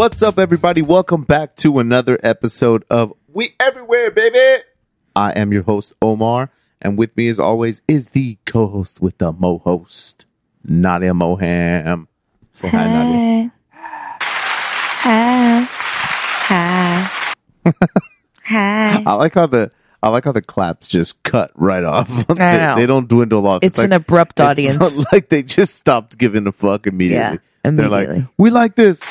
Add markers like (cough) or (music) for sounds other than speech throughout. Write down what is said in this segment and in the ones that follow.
What's up, everybody? Welcome back to another episode of We Everywhere, baby. I am your host, Omar, and with me, as always, is the co host with the mo host, Nadia Moham. Say hi, Nadia. Hi. Hi. (laughs) Hi. I like how the. I like how the claps just cut right off. (laughs) they, know. they don't dwindle off. It's an like- abrupt it's audience. not (laughs) like they just stopped giving a fuck immediately. Yeah, They're like, immediately. we like this.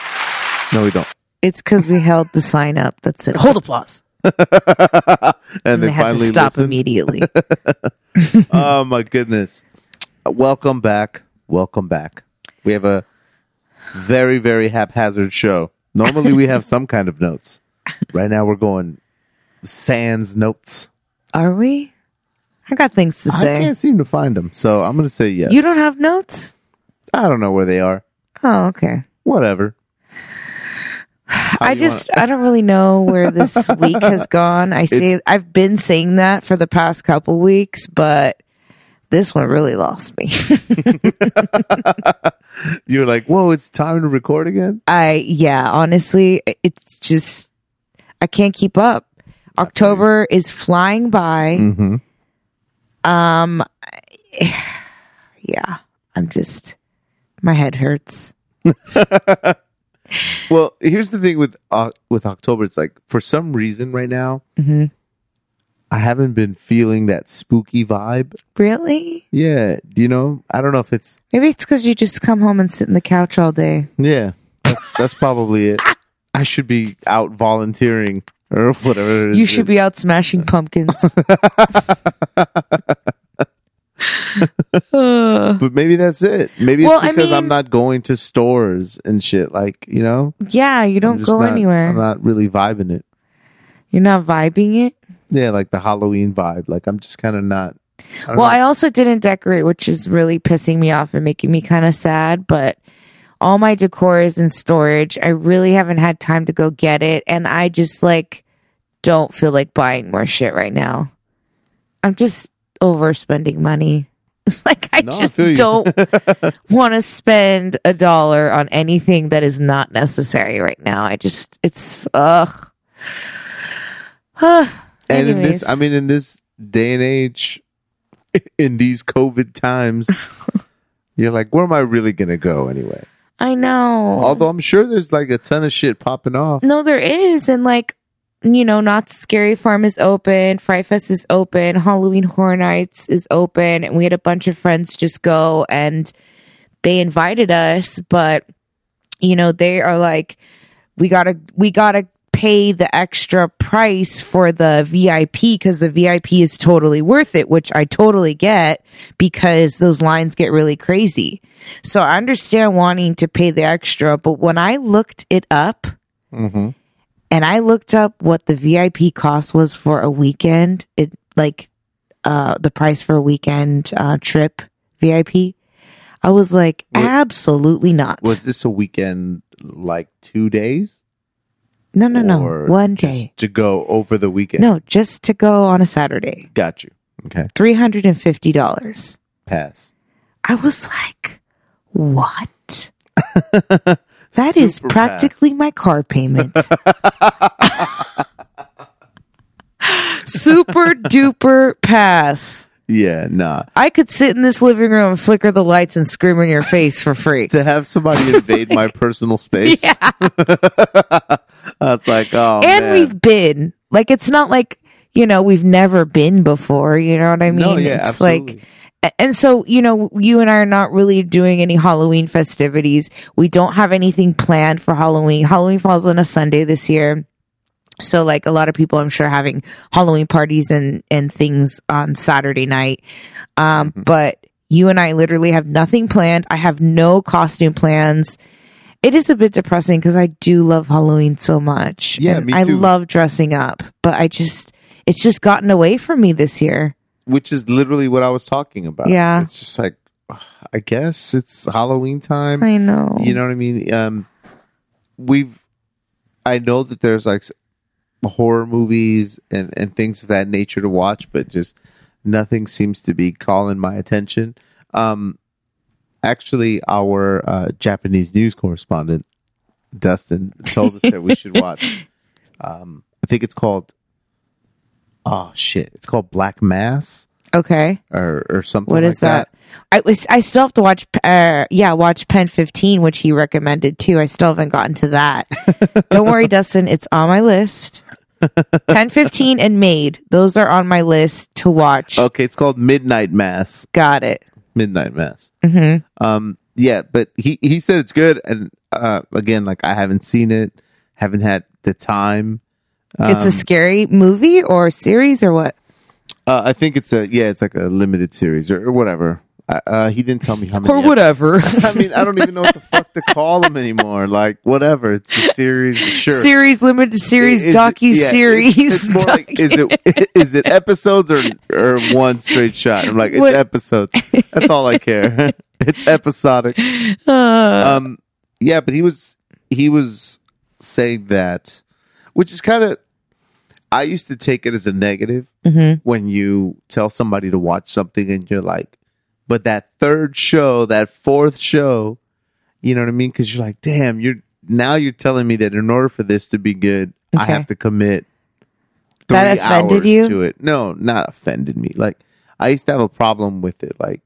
No, we don't. It's because we held the sign up that said "Hold applause," (laughs) and, and they, they had to stop listened. immediately. (laughs) oh my goodness. Welcome back. Welcome back. We have a very, very haphazard show. Normally we have some kind of notes. Right now we're going sans notes. Are we? I got things to say. I can't seem to find them. So I'm going to say yes. You don't have notes? I don't know where they are. Oh, okay. Whatever. I just I don't really know where this (laughs) week has gone. I say I've been saying that for the past couple weeks, but this one really lost me. (laughs) You're like, whoa, it's time to record again? I yeah, honestly, it's just I can't keep up. October is flying by. Mm-hmm. Um (sighs) yeah, I'm just my head hurts. (laughs) Well, here's the thing with uh, with October. It's like for some reason right now, hmm I haven't been feeling that spooky vibe. Really? Yeah, you know? I don't know if it's Maybe it's because you just come home and sit in the couch all day. yeah. That's that's probably it. (laughs) I should be out volunteering or whatever. it You should be out smashing pumpkins. (laughs) (laughs) But maybe that's it. Maybe Well, it's I because I'm not going to stores and shit. Like you know, yeah, you don't go not- anywhere. I'm not really vibing it. You're not vibing it. Yeah, like the Halloween vibe. Like I'm just kind of not. I Well, know. I also didn't decorate, which is really pissing me off and making me kind of sad. But all my decor is in storage. I really haven't had time to go get it. And I just like don't feel like buying more shit right now. I'm just overspending money. (laughs) like, I No, just you. don't (laughs) want to spend a dollar on anything that is not necessary right now. I just, it's, ugh. (sighs) and in this, I mean, in this day and age, (laughs) in these COVID times, you're like, where am I really gonna go anyway? I know. Although I'm sure there's like a ton of shit popping off. No, there is. And like, you know, Knott's Scary Farm is open, Fright Fest is open, Halloween Horror Nights is open, and we had a bunch of friends just go and they invited us, but you know, they are like, we gotta, we gotta pay the extra price for the VIP because the VIP is totally worth it, which I totally get because those lines get really crazy. So I understand wanting to pay the extra, but when I looked it up, Mm-hmm. And I looked up what the VIP cost was for a weekend. It like uh the price for a weekend uh trip VIP. I was like, What- absolutely not. Was this a weekend like two days? no, no, no. One just day. to go over the weekend. No, just to go on a Saturday. got you. Okay, Three hundred and fifty dollars. pass. I was like, what? (laughs) That is practically my car payment. (laughs) Super duper pass. Yeah, nah. I could sit in this living room and flicker the lights and scream in your face for free. To have somebody invade my personal space. (laughs) Yeah. (laughs) That's like, oh and man. we've been like, it's not like, you know, we've never been before. You know what I mean? no, yeah, it's absolutely. like, and so, you know, you and I are not really doing any Halloween festivities. We don't have anything planned for Halloween. Halloween falls on a Sunday this year. So like a lot of people I'm sure having Halloween parties and and things on Saturday night. Um Mm-hmm. but you and I literally have nothing planned. I have no costume plans. It is a bit depressing because I do love Halloween so much. Yeah, And me I love dressing up, but I just it's just gotten away from me this year. Which is literally what I was talking about. Yeah. it's just like, I guess it's Halloween time. I know. You know what I mean? Um, we've, I know that there's like horror movies and and things of that nature to watch, but just nothing seems to be calling my attention. Um, actually, our uh, Japanese news correspondent Dustin told us that we should (laughs) watch. Um, I think it's called. Oh shit! It's called Black Mass Okay. or or something. What like is that? I was I still have to watch uh yeah, watch Pen 15 which he recommended too. I still haven't gotten to that. (laughs) Don't worry Dustin, it's on my list. Pen 15 and Maid. Those are on my list to watch. Okay, it's called Midnight Mass. Got it. Midnight Mass. Mm-hmm. Um, yeah, but he he said it's good, and uh, again, like I haven't seen it, haven't had the time. It's Um, a scary movie or series or what? Uh, I think it's a yeah, it's like a limited series or, or whatever. Uh, uh, he didn't tell me how many. Or whatever. (laughs) I mean, I don't even know what the fuck to call them anymore. Like whatever, it's a series. Sure. series, limited series, Is it- docu yeah, series. It's, it's (laughs) more like is it (laughs) is it episodes or or one straight shot? I'm like it's What- episodes. That's all I care. it's episodic. Uh, Um, yeah, but he was he was saying that, which is kind of. I used to take it as a negative Mm-hmm. when you tell somebody to watch something and you're like, but that third show, that fourth show, you know what I mean? Because you're like, damn, you're now you're telling me that in order for this to be good, I have to commit. Three That offended hours you? to it? No, not offended me. Like I used to have a problem with it. Like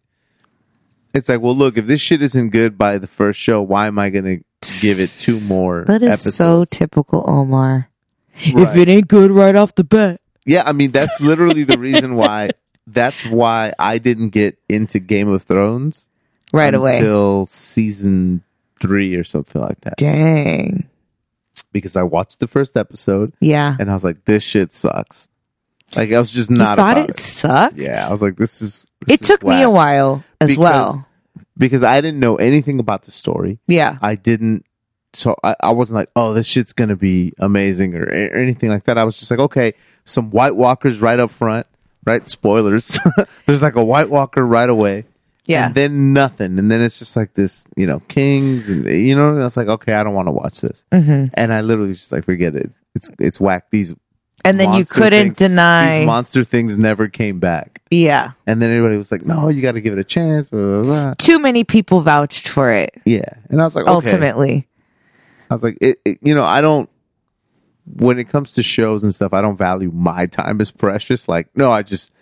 it's like, well, look, if this shit isn't good by the first show, why am I gonna give it two more? that is episodes? so typical Omar. Right. If it ain't good right off the bat. Yeah, I mean that's literally the reason (laughs) why. That's why I didn't get into Game of Thrones Right away. until season three or something like that. Dang. Because I watched the first episode Yeah. and I was like, "This shit sucks." Like I was just You not thought about it it. sucked? Yeah, I was like, "This is." This It is took me a while as Because- well. because I didn't know anything about the story. Yeah. I didn't. So I, I wasn't like, oh, this shit's gonna be amazing or, or anything like that. I was just like, okay, some White Walkers right up front, right? Spoilers. (laughs) There's like a White Walker right away. Yeah. And then nothing. And then it's just like this, you know, kings and you know, and I was like, okay, I don't want to watch this. Mhm. And I literally just like forget it. It's it's whack. These And then you couldn't things- deny. these monster things never came back. yeah. And then everybody was like, no, you got to give it a chance. Blah, blah, blah. Too many people vouched for it, Yeah. And I was like, okay. ultimately. I was like, it, it, you know, I don't. When it comes to shows and stuff, I don't value my time as precious. Like, no, I just,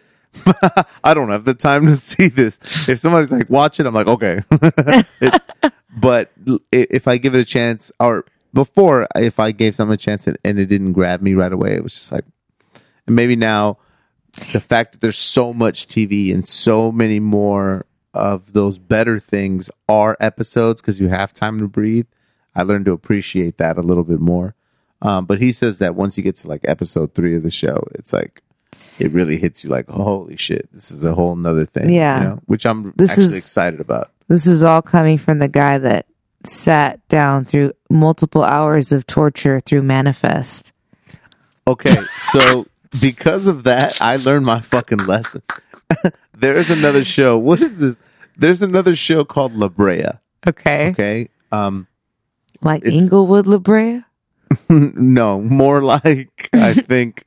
(laughs) I don't have the time to (laughs) see this. If somebody's like, watch it, I'm like, okay. (laughs) It- but if I give it a chance, or before, if I gave something a chance and, and it didn't grab me right away, it was just like, and maybe now, the fact that there's so much TV and so many more of those better things are episodes because you have time to breathe. I learned to appreciate that a little bit more. Um, but he says that once you get to like episode three of the show, it's like it really hits you like, holy shit, this is a whole nother thing. Yeah. you know, which I'm This actually is- excited about. This is all coming from the guy that sat down through multiple hours of torture through Manifest. Okay, so because of that, I learned my fucking lesson. (laughs) There's another show. What is this? There's another show called La Brea. Okay. Okay. Um, Like It's- Inglewood La Brea? (laughs) no, more like I (laughs) think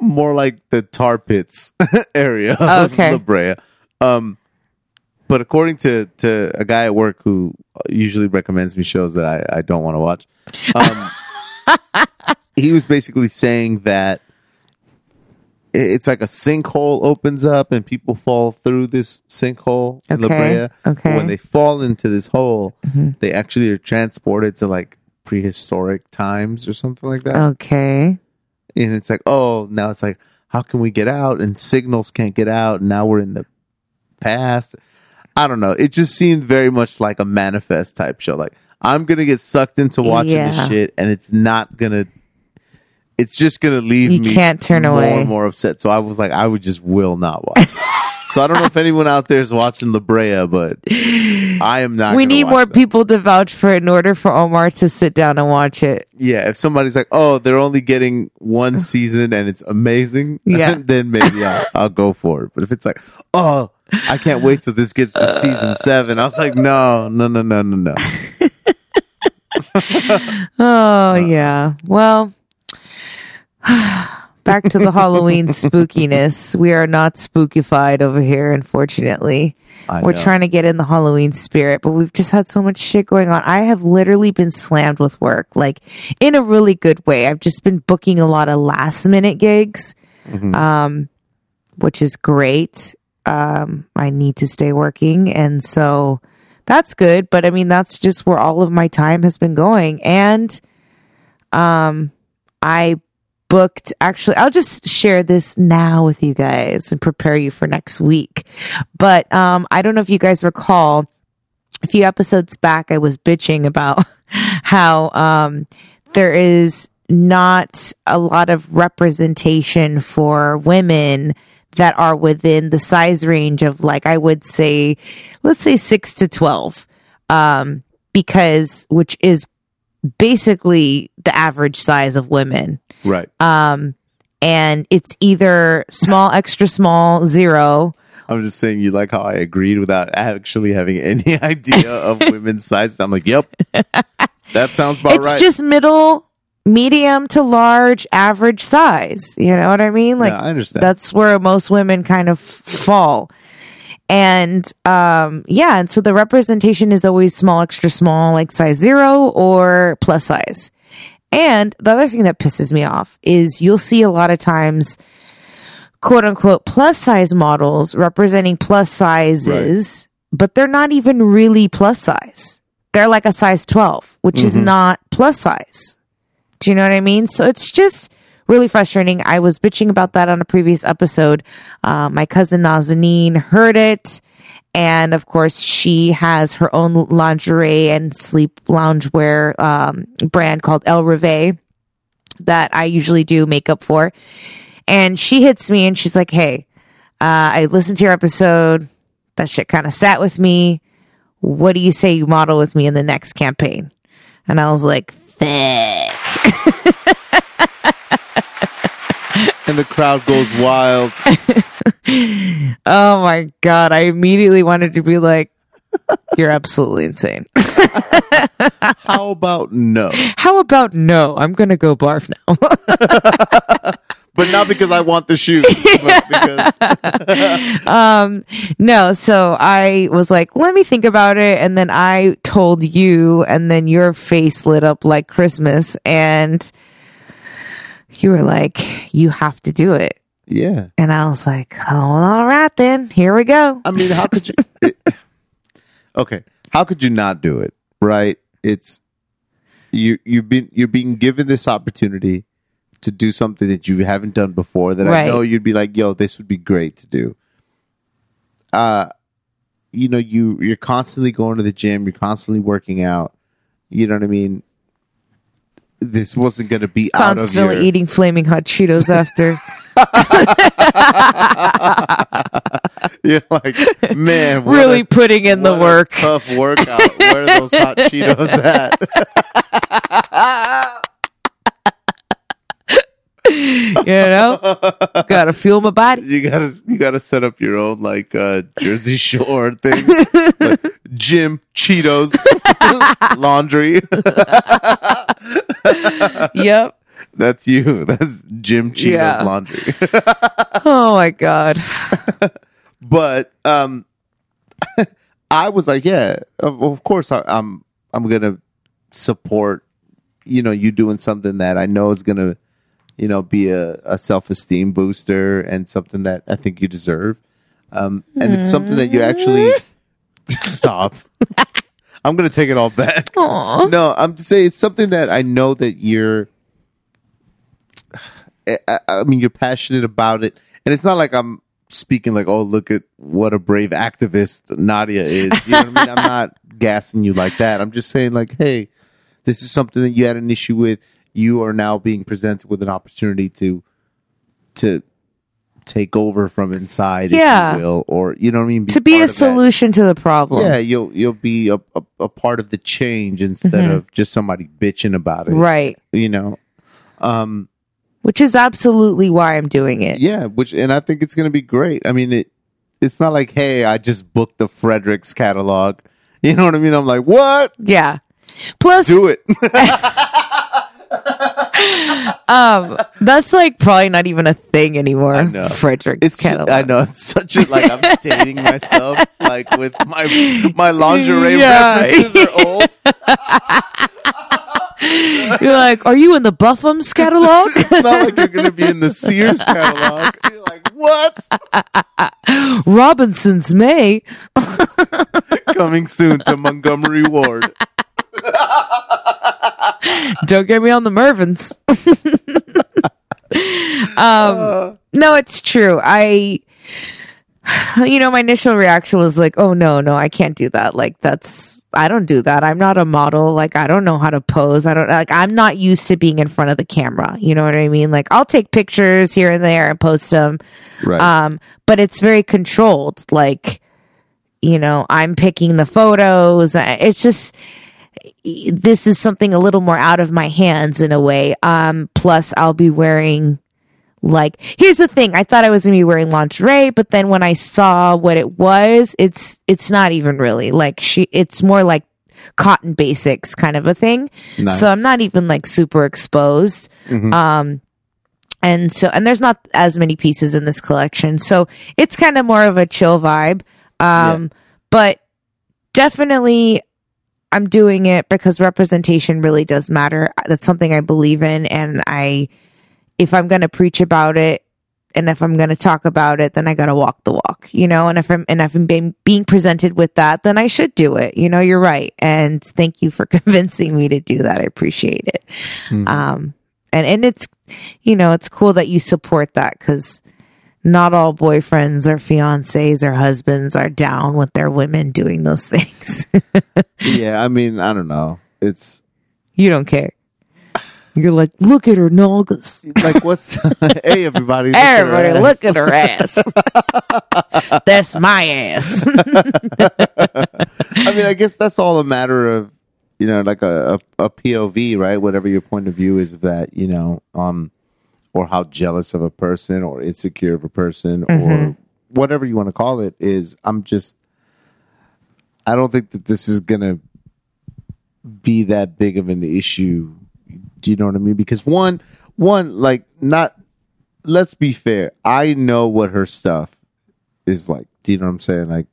more like the tar pits (laughs) area of Okay. La Brea. Um, but according to to a guy at work who usually recommends me shows that I, I don't want to watch, um, he was basically saying that it's like a sinkhole opens up and people fall through this sinkhole in La Brea. okay. Mm-hmm. When they fall into this hole, they actually are transported to like prehistoric times or something like that. Okay. And it's like, oh, now it's like, how can we get out? And signals can't get out. And now we're in the past. I don't know. It just seemed very much like a manifest type show. Like, I'm going to get sucked into watching Yeah. this shit and it's not going to, it's just going to leave You me can't turn more away. and more upset. So I was like, I would just will not watch. (laughs) so I don't know if anyone out there is watching La Brea, but I am not. we gonna need more that. people to vouch for it in order for Omar to sit down and watch it. Yeah, if somebody's like, "Oh, they're only getting one (laughs) season and it's amazing," (laughs) Yeah. then maybe I'll, I'll go for it. But if it's like, "Oh, I can't wait till this gets to uh. season seven, I was like, "No, no, no, no, no, no." Oh, yeah. Well, (sighs) back to the Halloween spookiness. We are not spookified over here, unfortunately. I We're know. trying to get in the Halloween spirit, but we've just had so much shit going on. I have literally been slammed with work, like in a really good way. I've just been booking a lot of last minute gigs, Mm-hmm. um, which is great. Um, I need to stay working. And so that's good. But I mean, that's just where all of my time has been going. And, um, I booked actually I'll just share this now with you guys and prepare you for next week. But um I don't know if you guys recall a few episodes back I was bitching about (laughs) how um there is not a lot of representation for women that are within the size range of like I would say let's say 6 to 12 um because which is basically the average size of women Right. um and it's either small extra small zero I'm just saying you like how I agreed without actually having any (laughs) idea of women's sizes. I'm like, yep, that sounds about it's right. just middle medium to large average size you know what i mean like yeah, I understand. that's where most women kind of fall and um yeah and so the representation is always small extra small like size zero or plus size and the other thing that pisses me off is you'll see a lot of times quote unquote plus size models representing plus sizes but they're not even really plus size they're like a size 12 which is not plus size do you know what I mean? So it's just really frustrating. I was bitching about that on a previous episode. Uh, my cousin Nazanin heard it. And of course, she has her own lingerie and sleep loungewear um, brand called El Reve that I usually do makeup for. And she hits me and she's like, Hey, uh, I listened to your episode. That shit kind of sat with me. What do you say you model with me in the next campaign? And I was like, Fuck. and the crowd goes wild. (laughs) Oh my god! I immediately wanted to be like, "You're absolutely insane." (laughs) How about no? How about no? I'm gonna go barf now. (laughs) But not because I want the shoes, (laughs) but because um, no. So I was like, "Let me think about it," and then I told you, and then your face lit up like Christmas, and you were like, "You have to do it," yeah. and I was like, "Oh, all right then. Here we go." I mean, how could you? it- (laughs) okay, how could you not do it? Right? It's you. You've been you're being given this opportunity to do something that you haven't done before. That I know you'd be like, "Yo, this would be great to do." Uh, you know, you you're constantly going to the gym. You're constantly working out. You know what I mean? This wasn't going to be out of Constantly your, eating flaming hot Cheetos after. (laughs) (laughs) You're like, man, really a- putting in the work. tough workout. Where are those hot Cheetos (laughs) at? you know gotta feel my body you gotta you gotta set up your own like uh Jersey Shore thing. Like, gym, Cheetos, (laughs) laundry. yep That's you. (laughs) That's gym Cheetos Yeah. laundry. (laughs) oh my god but um (laughs) I was like, yeah, of, of course I, I'm I'm gonna support you know you doing something that I know is gonna you know be a, a self esteem booster and something that I think you deserve. Um, and it's something that you actually stop. I'm gonna take it all back. Aw. No, I'm just saying it's something that I know that you're. (sighs) I, I- mean, you're passionate about it, and it's not like I'm speaking like, "Oh, look at what a brave activist Nadia is." You know what I mean? I'm not (laughs) gassing you like that. I'm just saying, like, hey, this is something that you had an issue with. You are now being presented with an opportunity to to take over from inside, Yeah. if you will, or you know what I mean. to be a of that. solution to the problem Yeah, you'll you'll be a, a, a part of the change instead of just somebody bitching about it. Mm-hmm. right You know. Um which is absolutely why i'm doing it yeah, which and I think it's gonna be great. I mean it it's not like, hey, I just booked the Fredericks catalog. (laughs) You know what I mean? I'm like, what? yeah plus Do it. (laughs) (laughs) um, that's like probably not even a thing anymore. I know. Frederick's It's catalog. I know it's such a like I'm dating myself like with my my lingerie Yeah. references are old. (laughs) You're like, are you in the Buffums catalog? (laughs) It's not like you're gonna be in the (laughs) Sears catalog. You're like, what? Robinson's May. Coming soon to Montgomery Ward. Don't get me on the Mervyn's. um, no, it's true. I, (laughs) you know, my initial reaction was like, oh no, no, I can't do that. Like, that's, I don't do that. I'm not a model. Like, I don't know how to pose. I don't, like, I'm not used to being in front of the camera. You know what I mean? Like, I'll take pictures here and there and post them. Right. Um, but it's very controlled. Like, you know, I'm picking the photos. It's just, this is something a little more out of my hands in a way. Um, plus I'll be wearing like, here's the thing. I thought I was going to be wearing lingerie, but then when I saw what it was, it's, it's not even really like she, it's more like cotton basics kind of a thing. Nice. So I'm not even like super exposed. Mhm. Um, and so, and there's not as many pieces in this collection. So it's kind of more of a chill vibe. Um, but definitely I'm doing it because representation really does matter. That's something I believe in. And I, if I'm going to preach about it and if I'm going to talk about it, then I got to walk the walk, you know? And if I'm, and if I'm being, being presented with that, then I should do it. You know, you're right. And thank you for (laughs) convincing me to do that. I appreciate it. Mhm. Um, and, and it's, you know, it's cool that you support that because not all boyfriends or fiancés or husbands are down with their women doing those (laughs) things. yeah, I mean, I don't know. It's you don't care. You're like, look at her noggles. like what's (laughs) hey everybody look at Everybody, ass. look at her (laughs) ass. (laughs) That's my ass. I mean, I guess that's all a matter of you know, like a, a, a POV, right? Whatever your point of view is of that, you know, um, or how jealous of a person or insecure of a person or whatever you want to call it is. I'm just, I don't think that this is gonna be that big of an issue. Do you know what I mean? Because one, one, like, not. Let's be fair. I know what her stuff is like. Do you know what I'm saying? Like,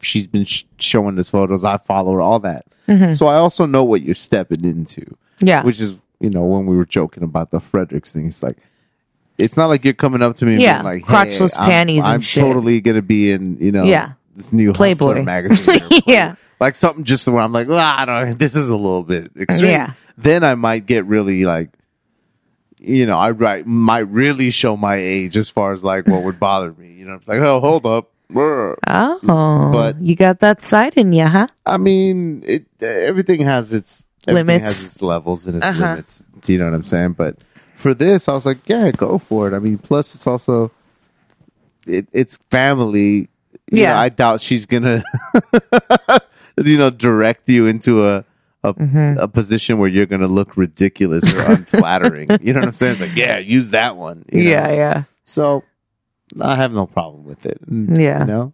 she's been sh- showing us photos. I follow her, all that. Mm-hmm. So I also know what you're stepping into, yeah. which is, you know, when we were joking about the Fredericks thing, it's like, it's not like you're coming up to me and Yeah, like, crotchless hey, I'm- panties and I'm, shit. totally gonna be in, you know, Yeah. this new Playboy. Magazine. (laughs) Yeah. Like something just where I'm like, well, I don't. This is a little bit extreme. Yeah. Then I might get really like, you know, I right might really show my age as far as like what would bother me. You know, it's like, oh, hold up. Oh, But- you got that side in you, huh? I mean, it everything has its everything Limits. has its levels and its Uh-huh. limits. Do you know what I'm saying? But for this, I was like, yeah, go for it. I mean, plus it's also it, it's family. You Yeah. know, I doubt she's gonna, (laughs) (laughs) you know, direct you into a a, Mm-hmm. a position where you're gonna look ridiculous or unflattering. (laughs) you know what I'm saying? It's like, yeah, use that one. you know? Yeah, yeah. So I have no problem with it. And, Yeah. You know.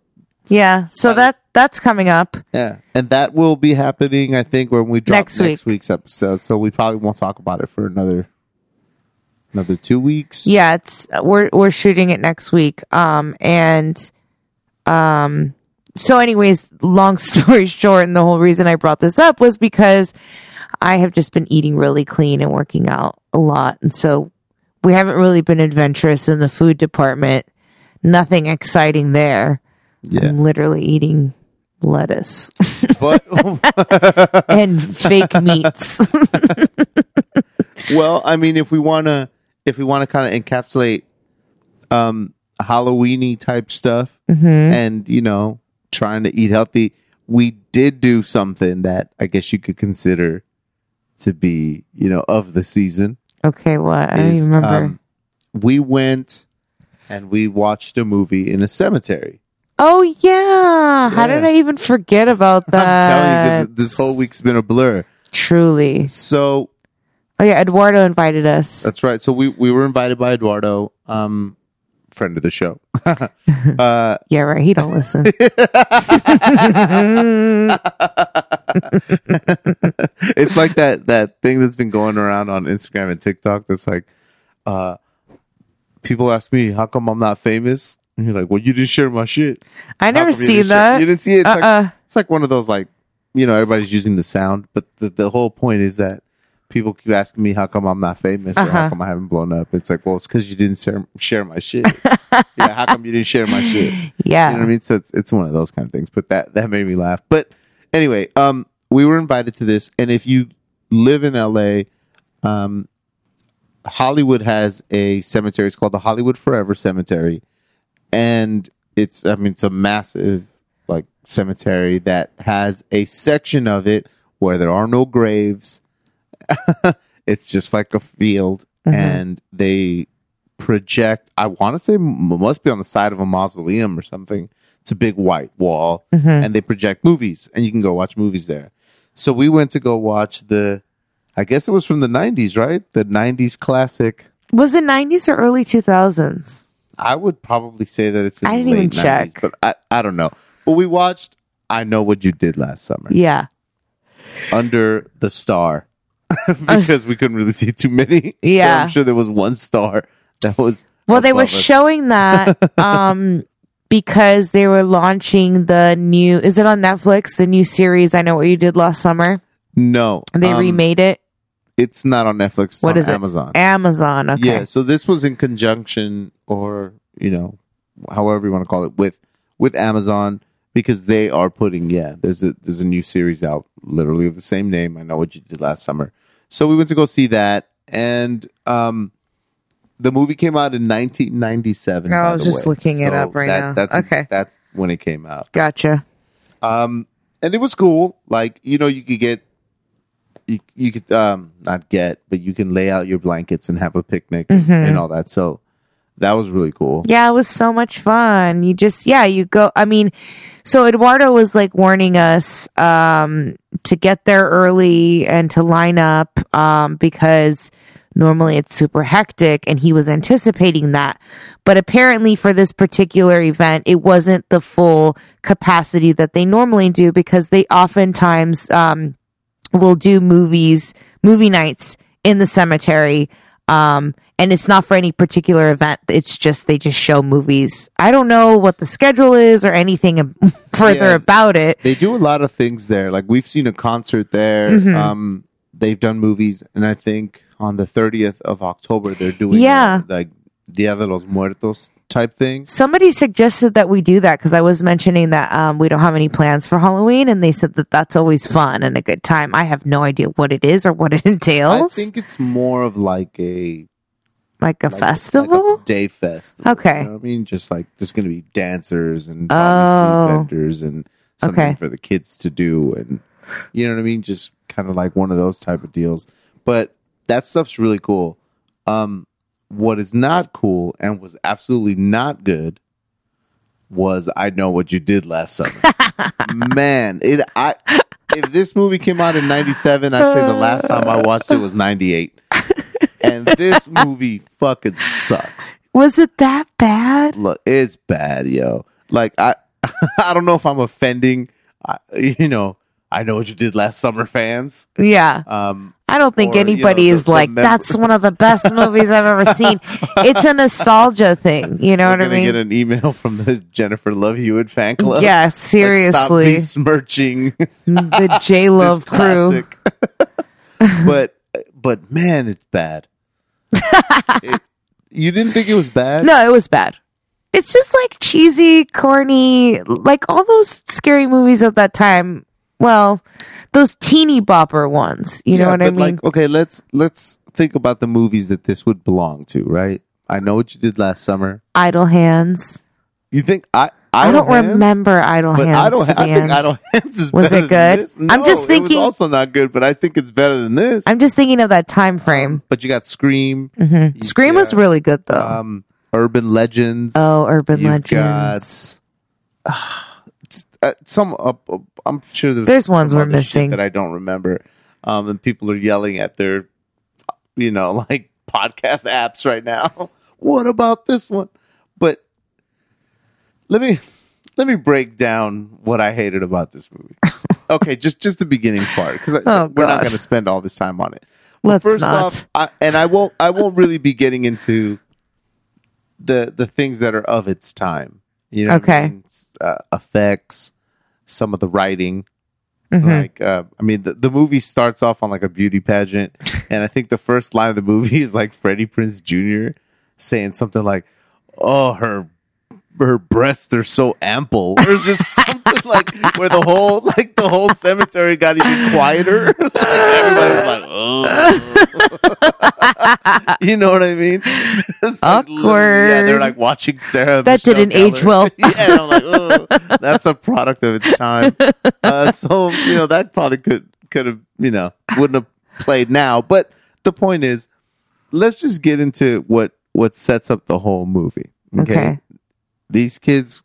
Yeah. So that that's coming up. Yeah, and that will be happening. I think when we drop Next next, week. week's episode. So we probably won't talk about it for another another two weeks. Yeah, it's we're we're shooting it next week. Um and um so anyways, long (laughs) story short, and the whole reason I brought this up was because I have just been eating really clean and working out a lot. And so we haven't really been adventurous in the food department. Nothing exciting there. yeah. I'm literally eating lettuce (laughs) But (laughs) and fake meats. well, I mean, if we want to, if we want to kind of encapsulate um Halloweeny type stuff, Mm-hmm. and you know, trying to eat healthy, we did do something that I guess you could consider to be, you know, of the season. okay, what? I don't is, remember. um, we went and we watched a movie in a cemetery. Oh yeah. How did I even forget about that? (laughs) I'm telling you, 'cause this whole week's been a blur. Truly. So Oh yeah, Eduardo invited us. that's right. So we we were invited by Eduardo. Um, friend of the show. (laughs) uh, Yeah, right. He don't listen. (laughs) it's like that that thing that's been going around on Instagram and TikTok. That's like, uh, people ask me, "How come I'm not famous?" And you're like, "Well, you didn't share my shit." I How never come you see didn't share- that. You didn't see it. It's, Uh-uh. like, it's like one of those like, you know, everybody's using the sound, but the the whole point is that people keep asking me, "How come I'm not famous?" or "How Uh-huh. come I haven't blown up?" It's like, well, it's because you didn't share share my shit. (laughs) yeah, how come you didn't share my shit? Yeah. You know what I mean? So it's, it's one of those kind of things. But that that made me laugh. But anyway, um, we were invited to this, and if you live in LA, um, Hollywood has a cemetery. It's called the Hollywood Forever Cemetery, and it's I mean it's a massive like cemetery that has a section of it where there are no graves. (laughs) it's just like a field, uh-huh. and they project. I want to say must be on the side of a mausoleum or something. It's a big white wall, uh-huh. and they project movies, and you can go watch movies there. So we went to go watch the. I guess it was from the '90s, right? The '90s classic. Was it 90s or early 2000s? I would probably say that it's. In I didn't even 90s, check. but I, I don't know. But we watched. I know what you did last summer Yeah. under the star (laughs) because we couldn't really see too many. (laughs) So Yeah. I'm sure there was one star that was. Well, they were us. showing that (laughs) um because they were launching the new is it on Netflix, the new series I know what you did last summer? No, They um, remade it. It's not on Netflix. It's What on is it? Amazon. Amazon, okay. Yeah, so this was in conjunction, or you know, however you want to call it, with with Amazon because they are putting yeah. There's a there's a new series out, literally of the same name. I know what you did last summer. So we went to go see that, and um, the movie came out in 1997. I by was just way. looking it up right now. That's Okay. that's when it came out. Gotcha. Um, and it was cool. Like you know, you could get you you could um not get, but you can lay out your blankets and have a picnic Mm-hmm. and all that. So that was really cool. Yeah, it was so much fun. You just, yeah, you go. I mean, so Eduardo was like warning us um, to get there early and to line up um, because normally it's super hectic, and he was anticipating that. But apparently, for this particular event, it wasn't the full capacity that they normally do because they oftentimes um, will do movies, movie nights in the cemetery. Um, and it's not for any particular event. It's just, they just show movies. I don't know what the schedule is or anything (laughs) further Yeah. about it. They do a lot of things there. Like we've seen a concert there. Mm-hmm. Um, they've done movies, and I think on the 30th of October they're doing Yeah. a, like Dia de los Muertos type thing. Somebody suggested that we do that because I was mentioning that um, we don't have any plans for Halloween, and they said that that's always fun and a good time. I have no idea what it is or what it (laughs) entails. I think it's more of like a like a like festival. like a day festival. Okay. you know I mean, just like there's going to be dancers and Oh. vendors and something Okay. for the kids to do, and you know what I mean, just kind of like one of those type of deals. But that stuff's really cool. Um, what is not cool and was absolutely not good was I know what you did last summer. (laughs) Man, it I if this movie came out in 97, I'd say the last time I watched it was 98. And this movie fucking sucks. was it that bad? Look, it's bad, yo. Like I (laughs) I don't know if I'm offending I, you know, I know what you did last summer fans. Yeah. Um I don't think Or, you know, anybody the- is like, that's one of the best (laughs) movies I've ever seen. It's a nostalgia thing. You know we're what I mean? get an email from the Jennifer Love Hewitt fan club. yeah, Like, stop seriously. besmirching mm, the J Love (laughs) crew. (laughs) but but man, it's bad. It- you didn't think it was bad? No, it was bad. It's just like cheesy, corny, like all those scary movies of that time. Well, those teeny bopper ones. You know Yeah, what I mean? Like, okay, let's let's think about the movies that this would belong to, right? I know what you did last summer. Idle Hands. You think I I, don't Hands? remember Idle But Hands. I don't. to I think. Idle Hands is Was it good? this. I'm No, just It thinking- was also not good, but I think it's better than this. I'm just thinking of that time frame. but you got Scream, Mhm. Scream was really good though. um, Urban Legends. oh, Urban Legends. got just, uh, some. Uh, uh, I'm sure there's There's ones we're missing. that I don't remember. Um, and people are yelling at their, you know, (laughs) like podcast apps right now. (laughs) what about this one? But let me let me break down what I hated about this movie. (laughs) okay, just just the beginning part because Oh, we're not going to spend all this time on it. Well, Let's first not. off, I, and I won't I won't really be getting into the the things that are of its time. You know, what I mean? uh, effects, some of the writing. Mm-hmm. Like, uh, I mean, the, the movie starts off on like a beauty pageant, (laughs) and I think the first line of the movie (laughs) is like Freddie Prinze Jr. saying something like, "Oh, her her breasts are so ample," or just (laughs) something like where the whole like the whole cemetery got even quieter. (laughs) like everybody was like, "Oh," (laughs) you know what I mean? It's like Yeah, they're like watching Sarah. That Michelle didn't age well. yeah, and I'm like, oh, that's a product of its time. Uh, so you know that probably could could have you know wouldn't have played now. But the point is, let's just get into what what sets up the whole movie. Okay, Okay. These kids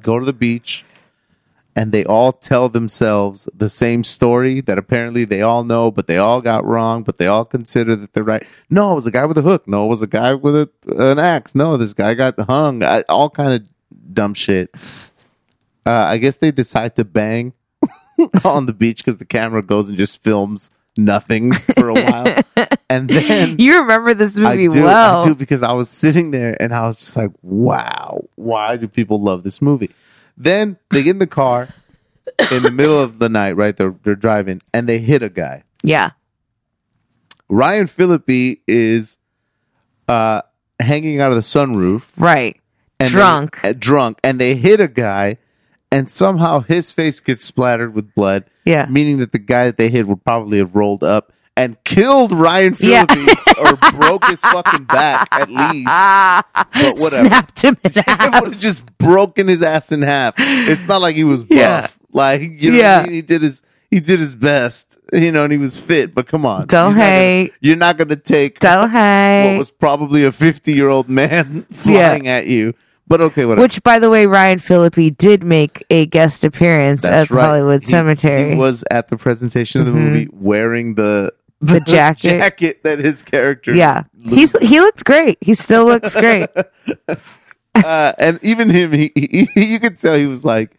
go to the beach. And they all tell themselves the same story that apparently they all know, but they all got wrong, but they all consider that they're right. No, it was a guy with a hook. No, it was a guy with a, an axe. No, this guy got hung. I, all kind of dumb shit. Uh, I guess they decide to bang (laughs) on the beach because the camera goes and just films nothing for a while, (laughs) and then You remember this movie I do, well. I do because I was sitting there and I was just like, wow, why do people love this movie? Then they get in the car in the middle of the night, right? They're they're driving and they hit a guy. Yeah. Ryan Phillippe is uh hanging out of the sunroof Right. and Drunk. they- uh, drunk, and they hit a guy, and somehow his face gets splattered with blood. Yeah. meaning that the guy that they hit would probably have rolled up and killed Ryan Yeah. Or broke his fucking back at least. But (laughs) whatever. Snapped him in (laughs) It half. would have just broken his ass in half. It's not like he was buff. Yeah. Like you know, Yeah. what I mean? he did his he did his best, you know, and he was fit. But come on, Don't You're not gonna- hate. You're not going to take Don't hate what hate. was probably a 50 year old man (laughs) flying at you. But okay, whatever. Which, by the way, Ryan Phillippe did make a guest appearance That's at right. Hollywood He- Cemetery. Mm-hmm. He was at the presentation of the movie wearing the (laughs) The jacket. jacket that his character. yeah, he's he looks great. He still (laughs) looks great. uh, and even him, he, he, you could tell he was like,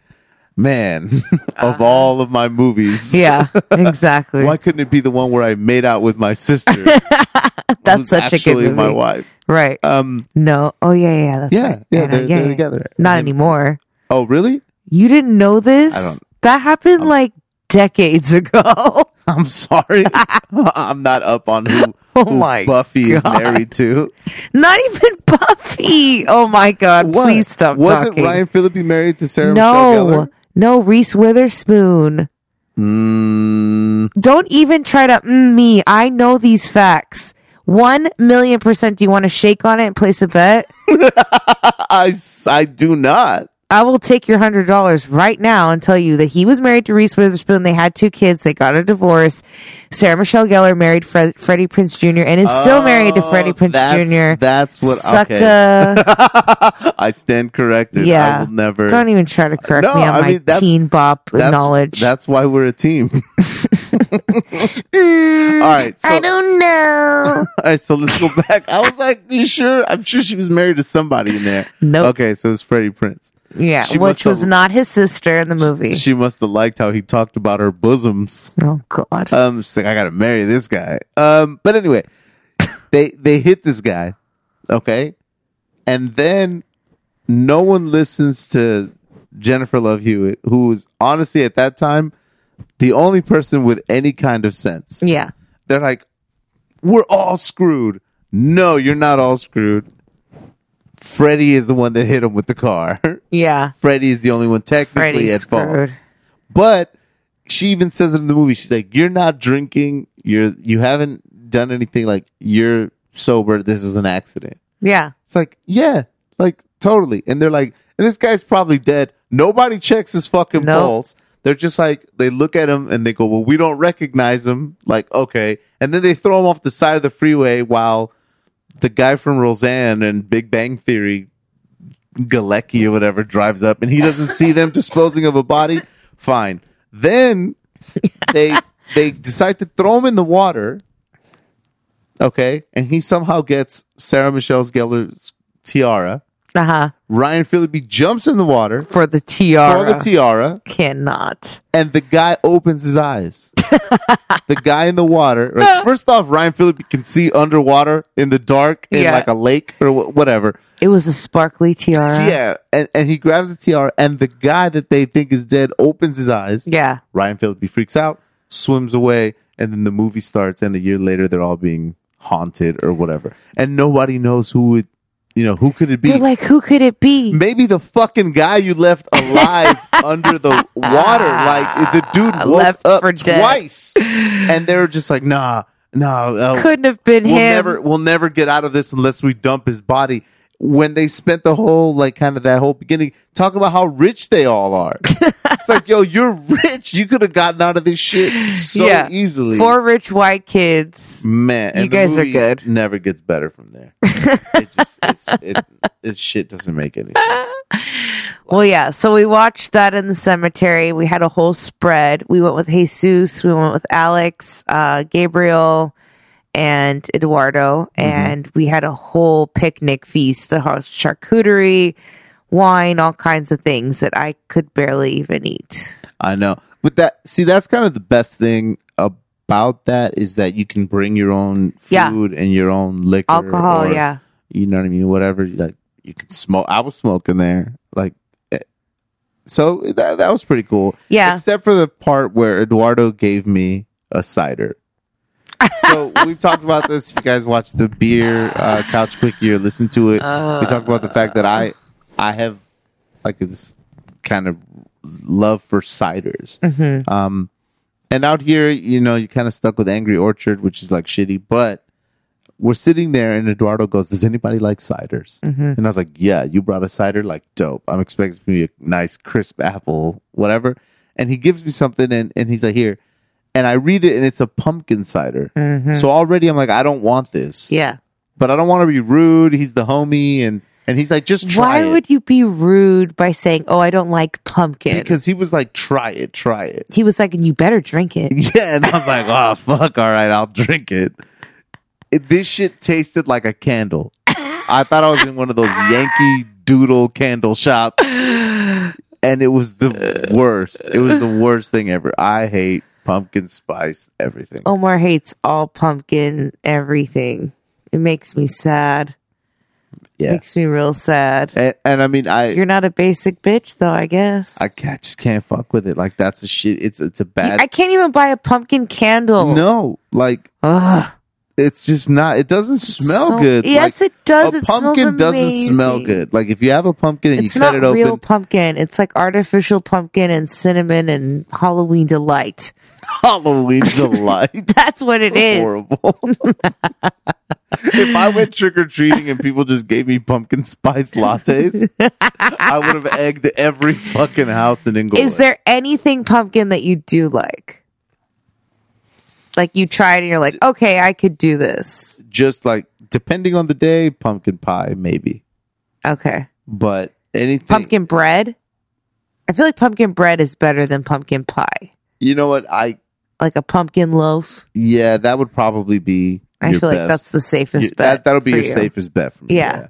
man, (laughs) of all of my movies. Yeah, exactly. why couldn't it be the one where I made out with my sister? That's such a good movie. my wife. Right? Um, no. Oh yeah, yeah. That's yeah, right. yeah, they're, they're together. Not And- anymore. Oh, really? You didn't know this? That happened like decades ago. (laughs) I'm sorry. (laughs) I'm not up on who, Oh who my Buffy is married to. Not even Buffy. Oh my god! What? Please stop Wasn't talking. Ryan Phillippe married to Sarah Michelle no, Gellar? no. Reese Witherspoon. Mm, Don't even try to mm me. I know these facts. One million percent. Do you want to shake on it and place a bet? (laughs) I, I do not. I will take your hundred dollars right now and tell you that he was married to Reese Witherspoon. They had two kids. They got a divorce. Sarah Michelle Gellar married Fred, Freddie Prinze Jr. and is still married to Freddie Oh, Prinze that's, Jr. That's what. Suck okay. (laughs) I stand corrected. Yeah, I will never. Don't even try to correct No, me on I my mean, teen bop that's, knowledge. That's why we're a team. (laughs) (laughs) All mm, right. So, I don't know. all right. So let's go back. I was like, you sure? I'm sure she was married to somebody in there. Nope. Okay. So it's Freddie Prinze. Yeah, She which was have- not his sister in the movie. She must have liked how he talked about her bosoms. oh God. Um, she's like, I gotta marry this guy. Um, but anyway, (coughs) they they hit this guy, okay, and then no one listens to Jennifer Love Hewitt, who was honestly at that time the only person with any kind of sense. yeah. They're like, we're all screwed. No, you're not all screwed. Freddie is the one that hit him with the car. (laughs) Yeah. Freddie is the only one technically Freddie's at fault. screwed. But she even says it in the movie. She's like, "You're not drinking. You're you haven't done anything. Like you're sober. This is an accident." Yeah. It's like, yeah, like totally. And they're like, and this guy's probably dead. Nobody checks his fucking Nope. pulse. They're just like, they look at him and they go, well, we don't recognize him. Like, okay. And then they throw him off the side of the freeway while the guy from Roseanne and Big Bang Theory, Galecki or whatever, drives up and he doesn't see them disposing of a body. Fine. Then (laughs) they they decide to throw him in the water. Okay, and he somehow gets Sarah Michelle Gellar's tiara. Uh huh. Ryan Phillippe jumps in the water For the tiara. for the tiara, Cannot. and the guy opens his eyes. the guy in the water. Right, (laughs) first off, Ryan Phillippe can see underwater in the dark in Yeah. like a lake or wh- whatever. It was a sparkly tiara. yeah, and, and he grabs the tiara, and the guy that they think is dead opens his eyes. Yeah. Ryan Phillippe freaks out, swims away, and then the movie starts. And a year later, they're all being haunted or whatever, and nobody knows who it. You know who could it be? They're like, who could it be? Maybe the fucking guy you left alive (laughs) under the water. Like the dude (laughs) woke Left up for dead. twice, and they were just like, "Nah, nah, uh, Couldn't have been we'll him. never, we'll never get out of this unless we dump his body." When they spent the whole like kind of that whole beginning talking about how rich they all are, (laughs) it's like, yo, you're rich. You could have gotten out of this shit so Yeah. easily. Four rich white kids. Man, and You the guys are good. Never gets better from there. (laughs) it just, it's, it, it shit doesn't make any sense. (laughs) Well, yeah. So we watched that in the cemetery. We had a whole spread. We went with Jesus. We went with Alex, uh, Gabriel, and Eduardo. Mm-hmm. And we had a whole picnic feast, a charcuterie, wine, all kinds of things that I could barely even eat. I know. But that see that's kind of the best thing about that is that you can bring your own Yeah. food and your own liquor. Alcohol, or, yeah. You know what I mean? Whatever like you can smoke I was smoking there. Like eh, so that that was pretty cool. Yeah. Except for the part where Eduardo gave me a cider. So we've talked about this. If you guys watch the beer uh, couch quickie or listen to it, we talked about the fact that I I have like this kind of love for ciders. Um, and out here, you know, you're kind of stuck with Angry Orchard, which is like shitty, but we're sitting there and Eduardo goes, Does anybody like ciders? And I was like, Yeah, you brought a cider? Like, dope. I'm expecting be a nice, crisp apple, whatever. And he gives me something and, and he's like, Here. And I read it and it's a pumpkin cider. Mm-hmm. So already I'm like, I don't want this. Yeah. But I don't want to be rude. He's the homie. And, and he's like, Just try Why it. would you be rude by saying, oh, I don't like pumpkin? because he was like, Try it, try it. he was like, and you better drink it. (laughs) Yeah, and I was like, oh (laughs) fuck, all right, I'll drink it. it. This shit tasted like a candle. I thought I was in one of those Yankee Doodle candle shops, (sighs) and it was the worst. It was the worst thing ever. I hate pumpkin spice everything. Omar hates all pumpkin everything. It makes me sad. yeah, Makes me real sad. and, and I mean, I You're not a basic bitch, though. I guess. I can't, just can't fuck with it. Like that's a shit. It's it's a bad. I can't even buy a pumpkin candle. no, like Ugh. It's just not. It doesn't smell so- good. Yes, Like, it does. A It pumpkin doesn't smell good. Like if you have a pumpkin and It's you cut it open, it's not real pumpkin. It's like artificial pumpkin and cinnamon and Halloween delight. (laughs) Halloween (laughs) delight. That's what it is. Horrible. if I went trick or treating and people just gave me pumpkin spice lattes, I would have egged every fucking house in Inglewood. Is there anything pumpkin that you do like? Like you tried and you're like, okay, I could do this. just like depending on the day, pumpkin pie maybe, Okay. but anything. Pumpkin bread? I feel like pumpkin bread is better than pumpkin pie. You know what? I Like a pumpkin loaf. yeah, that would probably be. I feel like that's the safest You- bet. That that'll be your you. safest bet for me. Yeah.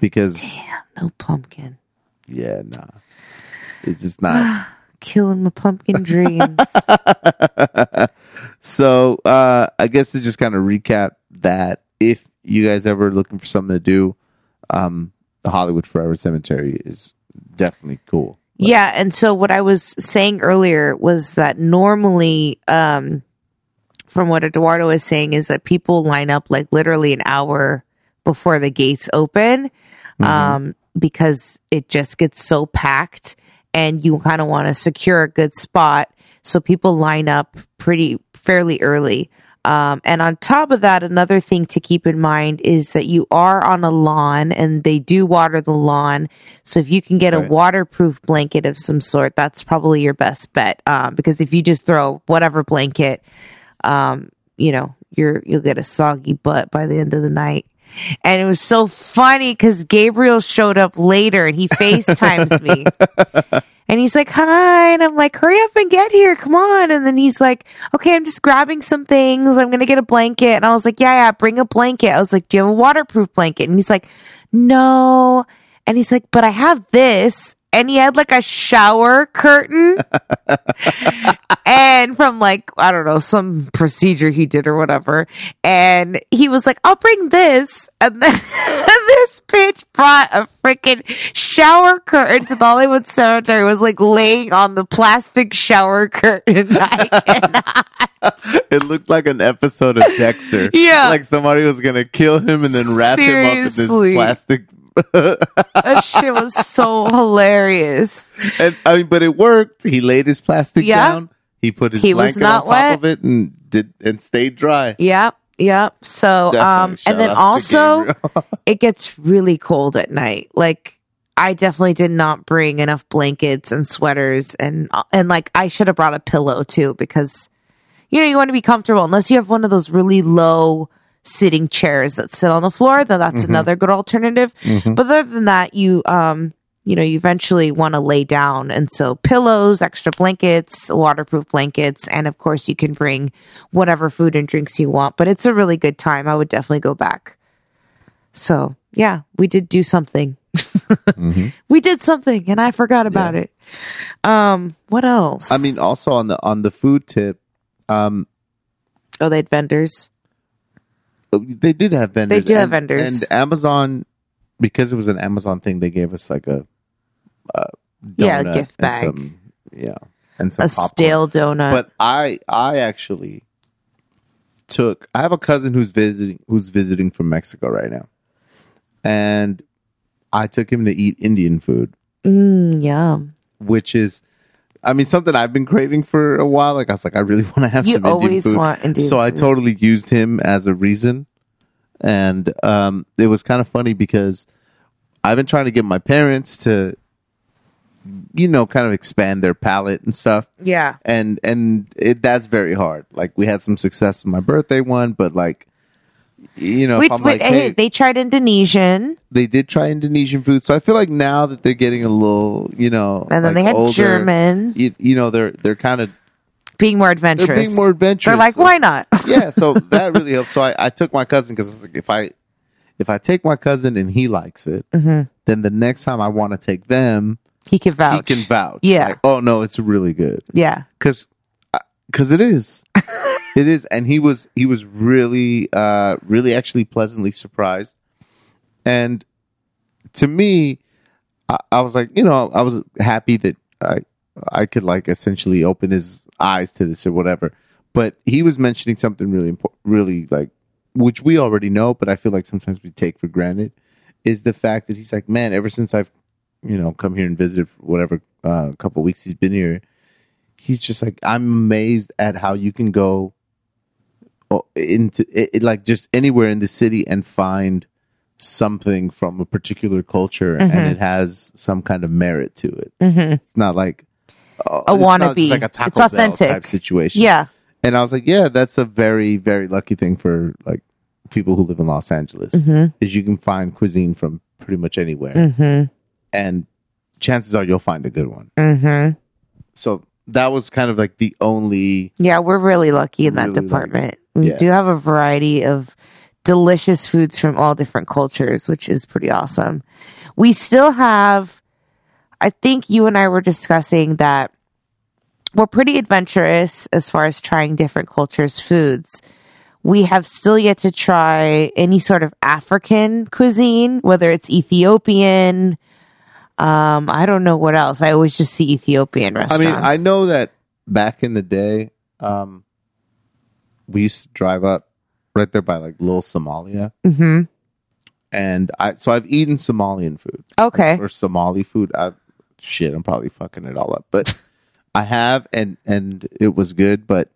Because Damn, no pumpkin. yeah, nah, it's just not. (sighs) Killing my pumpkin dreams. (laughs) so uh I guess to just kind of recap that if you guys ever looking for something to do, um the Hollywood Forever Cemetery is definitely cool. Yeah, and so what I was saying earlier was that normally, um, from what Eduardo is saying, is that people line up like literally an hour before the gates open, um, because it just gets so packed, and you kind of want to secure a good spot, so people line up pretty fairly early. Um, and on top of that, another thing to keep in mind is that you are on a lawn and they do water the lawn. So if you can get Right. a waterproof blanket of some sort, that's probably your best bet. Um, because if you just throw whatever blanket, um, you know, you're, you'll get a soggy butt by the end of the night. And it was so funny because Gabriel showed up later and he (laughs) FaceTimes me. And he's like, hi. And I'm like, hurry up and get here. Come on. And then he's like, okay, I'm just grabbing some things. I'm going to get a blanket. And I was like, yeah, yeah, bring a blanket. I was like, do you have a waterproof blanket? And he's like, no. And he's like, but I have this. And he had like a shower curtain. (laughs) and from like, I don't know, some procedure he did or whatever. And he was like, I'll bring this. And then (laughs) this bitch brought a freaking shower curtain to the Hollywood Cemetery, was like laying on the plastic shower curtain. (laughs) I cannot. It looked like an episode of Dexter. Yeah. Like somebody was gonna kill him and then wrap him up in this plastic. That shit was so hilarious. and I mean, but it worked. He laid his plastic Yeah. down. He put his He was blanket not on top wet. of it and did and stayed dry. Yep. Yep. So, Definitely. um, and then also (laughs) it gets really cold at night. Like I definitely did not bring enough blankets and sweaters and, and like I should have brought a pillow too because, you know, you want to be comfortable unless you have one of those really low sitting chairs that sit on the floor, then that's Mm-hmm. another good alternative. But other than that, you, um, you know, you eventually want to lay down. And so pillows, extra blankets, waterproof blankets, and of course you can bring whatever food and drinks you want. But it's a really good time. I would definitely go back. So yeah, we did do something. (laughs) We did something and I forgot about it. Um, what else? I mean, also on the on the food tip, um, oh, they had vendors. They did have vendors. They do have vendors. and Amazon because it was an Amazon thing. They gave us like a, uh Yeah, a donut gift and bag. some- yeah, and some A popcorn. stale donut. But I I actually took. I have a cousin who's visiting who's visiting from Mexico right now, and I took him to eat Indian food, mm, yum. which is. I mean, something I've been craving for a while. Like I was like, I really (laughs) want to have You some Indian food. want Indian so I totally used him as a reason, and um, it was kind of funny because I've been trying to get my parents to, you know, kind of expand their palate and stuff Yeah. and and it that's very hard. Like we had some success with my birthday one, but like you know, We, if I'm we- like, hey, hey, they tried Indonesian they did try Indonesian food, so I feel like now that they're getting a little, you know, and then like they had older, German You, you know, they're they're kind of being more adventurous. they're being more adventurous. They're like, why not? (laughs) yeah, so that really helps. So I, I took my cousin because I was like, if I if I take my cousin and he likes it, Mm-hmm. then the next time I want to take them, he can vouch. he can vouch. Yeah. Like, oh no, it's really good. Yeah. because because it is (laughs) it is and he was he was really uh really actually pleasantly surprised. And to me I, I was like you know i was happy that i i could like essentially open his eyes to this or whatever. But he was mentioning something really important really like which we already know but i feel like sometimes we take for granted is the fact that he's like man ever since i've you know come here and visited for whatever uh, couple weeks he's been here he's just like i'm amazed at how you can go into it, it- like just anywhere in the city and find something from a particular culture and it has some kind of merit to it it's not like oh, A it's wannabe. like a Taco It's Bell authentic. type situation Yeah. and i was like yeah that's a very very lucky thing for like people who live in los angeles is you can find cuisine from pretty much anywhere Mm-hmm. and chances are you'll find a good one Mm-hmm. so that was kind of like the only Yeah, we're really lucky in that Really lucky. We Yeah. do have a variety of delicious foods from all different cultures, which is pretty awesome. We still have, I think you and I were discussing that we're pretty adventurous as far as trying different cultures' foods. We have still yet to try any sort of African cuisine, whether it's Ethiopian. Um, I don't know what else. I always just see Ethiopian restaurants. I mean, I know that back in the day, um, we used to drive up right there by like Little Somalia, hmm and I so I've eaten Somalian food Okay. or Somali food. I, shit, I'm probably fucking it all up, but (laughs) I have, and and it was good. But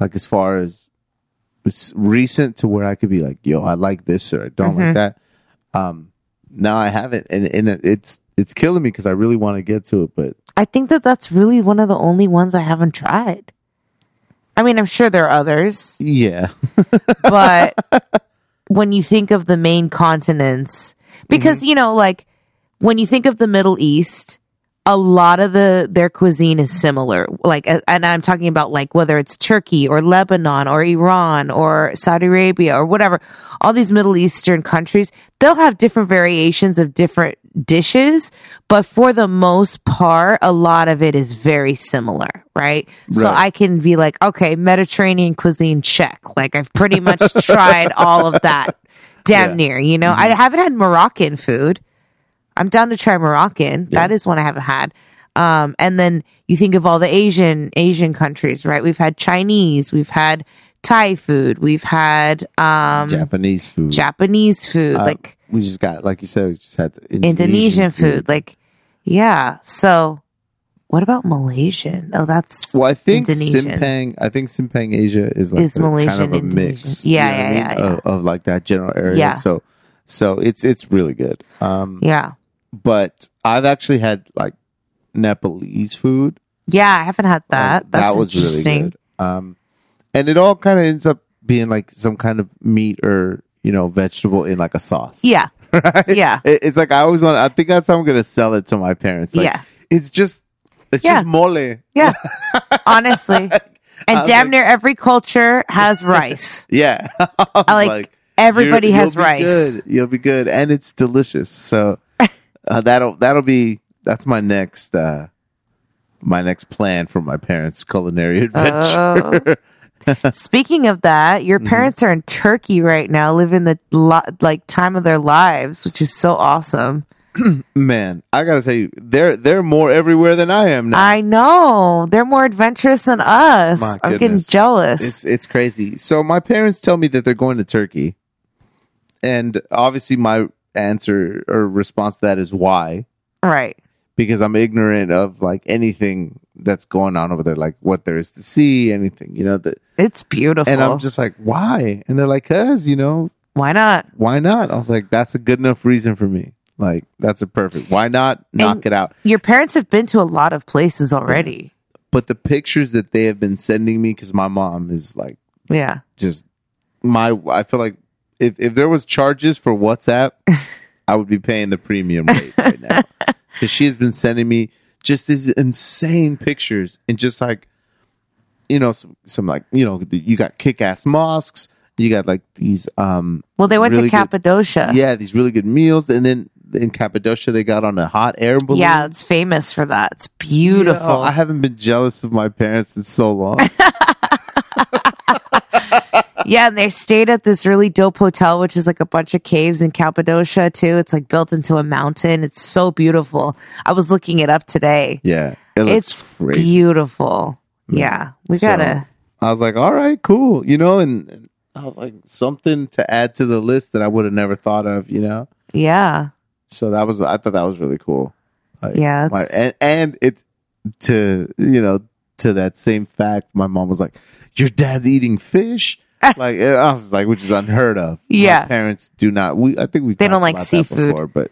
like as far as it's recent to where I could be like, yo, I like this or I don't like that. Um, now I haven't, and and it's it's killing me because I really want to get to it, but I think that that's really one of the only ones I haven't tried. I mean, I'm sure there are others, yeah. (laughs) but when you think of the main continents, because, mm-hmm. you know, like when you think of the Middle East, a lot of the their cuisine is similar. Like, and I'm talking about like whether it's Turkey or Lebanon or Iran or Saudi Arabia or whatever, all these Middle Eastern countries, they'll have different variations of different dishes, but for the most part, a lot of it is very similar, right? So I can be like, okay, Mediterranean cuisine check. Like I've pretty much (laughs) tried all of that. Damn Yeah. near, you know. I haven't had Moroccan food. I'm down to try Moroccan. That is one I haven't had. Um, and then you think of all the Asian Asian countries, right? We've had Chinese, we've had Thai food, we've had um, Japanese food. Japanese food, Uh, like we just got, like you said, we just had the Indonesian food. Like, yeah. So, what about Malaysian? Oh, that's Well, I think Indonesian. Simpang, I think Simpang Asia is like Is a kind Malaysian, of a Indonesian. mix. Yeah, you know yeah, yeah, mean? Of, of like that general area. Yeah. So, so it's it's really good. Um, yeah, but I've actually had like Nepalese food. yeah. I haven't had that. Like, That's that was really good. Um, and it all kind of ends up being like some kind of meat or you know vegetable in like a sauce. Yeah, (laughs) right? yeah. It- it's like I always want. I think that's how I'm gonna sell it to my parents. Like, Yeah. it's just it's Yeah. just mole. yeah. (laughs) Honestly, and damn like- near every culture has (laughs) rice. Yeah, I was like, everybody has you'll be rice. Good. You'll be good, and it's delicious. So uh, that'll that'll be that's my next uh my next plan for my parents' culinary adventure. (laughs) Speaking of that, your Mm-hmm. parents are in Turkey right now, living the lo- like time of their lives, which is so awesome. (clears throat) Man, I gotta say, they're they're more everywhere than I am now. I know they're more adventurous than us. My I'm getting jealous. It's it's crazy. So my parents tell me that they're going to Turkey, and obviously my answer or response to that is why right. because I'm ignorant of like anything that's going on over there, like what there is to see, anything you know that. It's beautiful. And I'm just like, why? And they're like, cause you know, Why not? why not? I was like, that's a good enough reason for me. Like that's a perfect. Why not knock And- it out? Your parents have been to a lot of places already. But the pictures that they have been sending me, because my mom is like Yeah. just my I feel like if if there was charges for WhatsApp, (laughs) I would be paying the premium rate right now (laughs) because she has been sending me just these insane pictures and just like you know some, some like you know you got kick ass mosques, you got like these um Well, they went really to good- Cappadocia. yeah these really good meals and then in Cappadocia they got on a hot air balloon. Yeah, it's famous for that. It's beautiful. Yo, I haven't been jealous of my parents in so long. (laughs) Yeah, and they stayed at this really dope hotel, which is like a bunch of caves in Cappadocia too. It's like built into a mountain. It's so beautiful. I was looking it up today. yeah, it looks It's crazy. beautiful. Mm. Yeah, we So, gotta. I was like, all right, cool. You know, and, and I was like, something to add to the list that I would have never thought of, you know? Yeah, So that was, I thought that was really cool. Like, Yeah, my- and, and it, to, you know, to that same fact, my mom was like, your dad's eating fish? (laughs) like, I was like, which is unheard of. My Yeah. parents do not, we, I think we They don't like seafood. before, but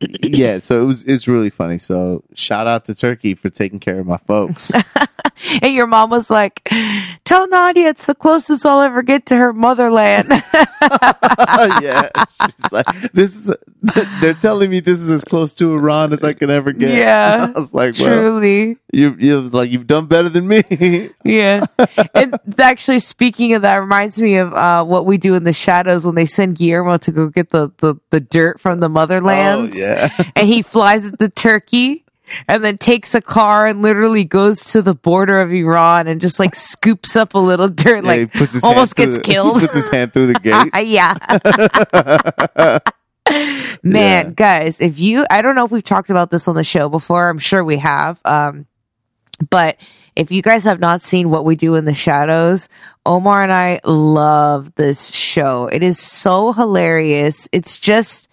yeah, so it was, it's really funny. So shout out to Turkey for taking care of my folks. (laughs) and your mom was like, "Tell Nadia it's the closest I'll ever get to her motherland." (laughs) (laughs) yeah, she's like, this is. They're telling me this is as close to Iran as I can ever get. Yeah, I was like, well, Truly. you you was like you've done better than me. Yeah. and actually, speaking of that, reminds me of uh, what we do in the shadows when they send Guillermo to go get the, the, the dirt from the motherlands. Oh, yeah. (laughs) And he flies at the Turkey and then takes a car and literally goes to the border of Iran and just like scoops up a little dirt, Yeah, like almost gets the- (laughs) killed. Puts his hand through the gate. (laughs) yeah. Man, Yeah. guys, if you, I don't know if we've talked about this on the show before. I'm sure we have. Um, but if you guys have not seen what we do in the shadows, Omar and I love this show. It is so hilarious. It's just,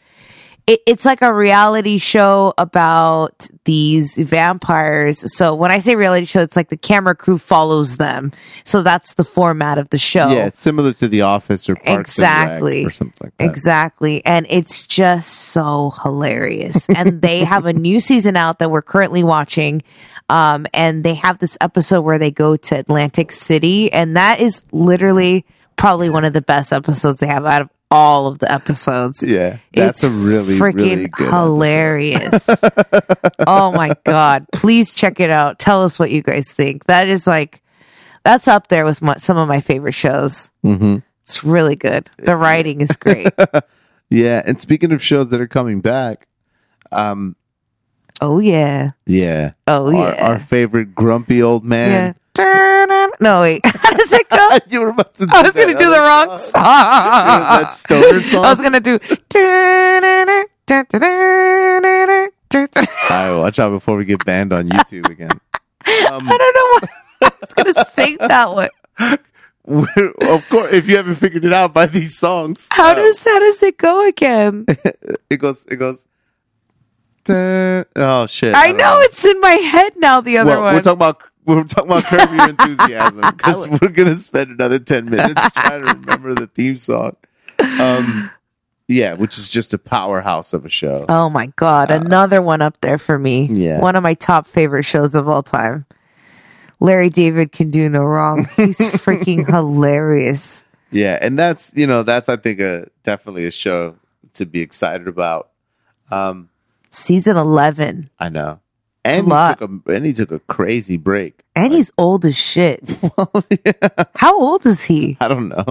it, it's like a reality show about these vampires. So when I say reality show, it's like the camera crew follows them. So that's the format of the show. Yeah, it's similar to The Office or Parks and Rec Exactly. or something like that. Exactly. And it's just so hilarious. (laughs) and they have a new season out that we're currently watching. Um, and they have this episode where they go to Atlantic City. And that is literally probably one of the best episodes they have out of all of the episodes. Yeah, that's it's a really freaking really good hilarious. (laughs) oh my god! Please check it out. Tell us what you guys think. That is like that's up there with my, some of my favorite shows. hmm It's really good. The writing is great. (laughs) Yeah, and speaking of shows that are coming back, um, oh yeah. yeah, Oh our, yeah. our favorite grumpy old man. Dun-dun. No wait. (laughs) How does it go? (laughs) you were about to. do (laughs) I was gonna do the wrong song. that stoner song. I was gonna do. dun-dun-dun, dun-dun-dun. All right, watch out before we get banned on YouTube again. Um, I don't know why I was gonna sing that one. of course, if you haven't figured it out by these songs, How uh, does how does it go again? it goes? It goes. oh shit! I don't know it's in my head now. The other Well, one. we're talking about we're talking about Curb Your (laughs) Enthusiasm because we're gonna spend another ten minutes (laughs) trying to remember the theme song. Um, yeah, which is just a powerhouse of a show. oh my god, another one up there for me. Uh, Yeah. one of my top favorite shows of all time. Larry David can do no wrong. He's (laughs) freaking hilarious. Yeah, and that's you know that's I think a definitely a show to be excited about. Um, Season eleven, I know, and he took a and he took a crazy break. and he's old as shit. (laughs) How old is he? I don't know.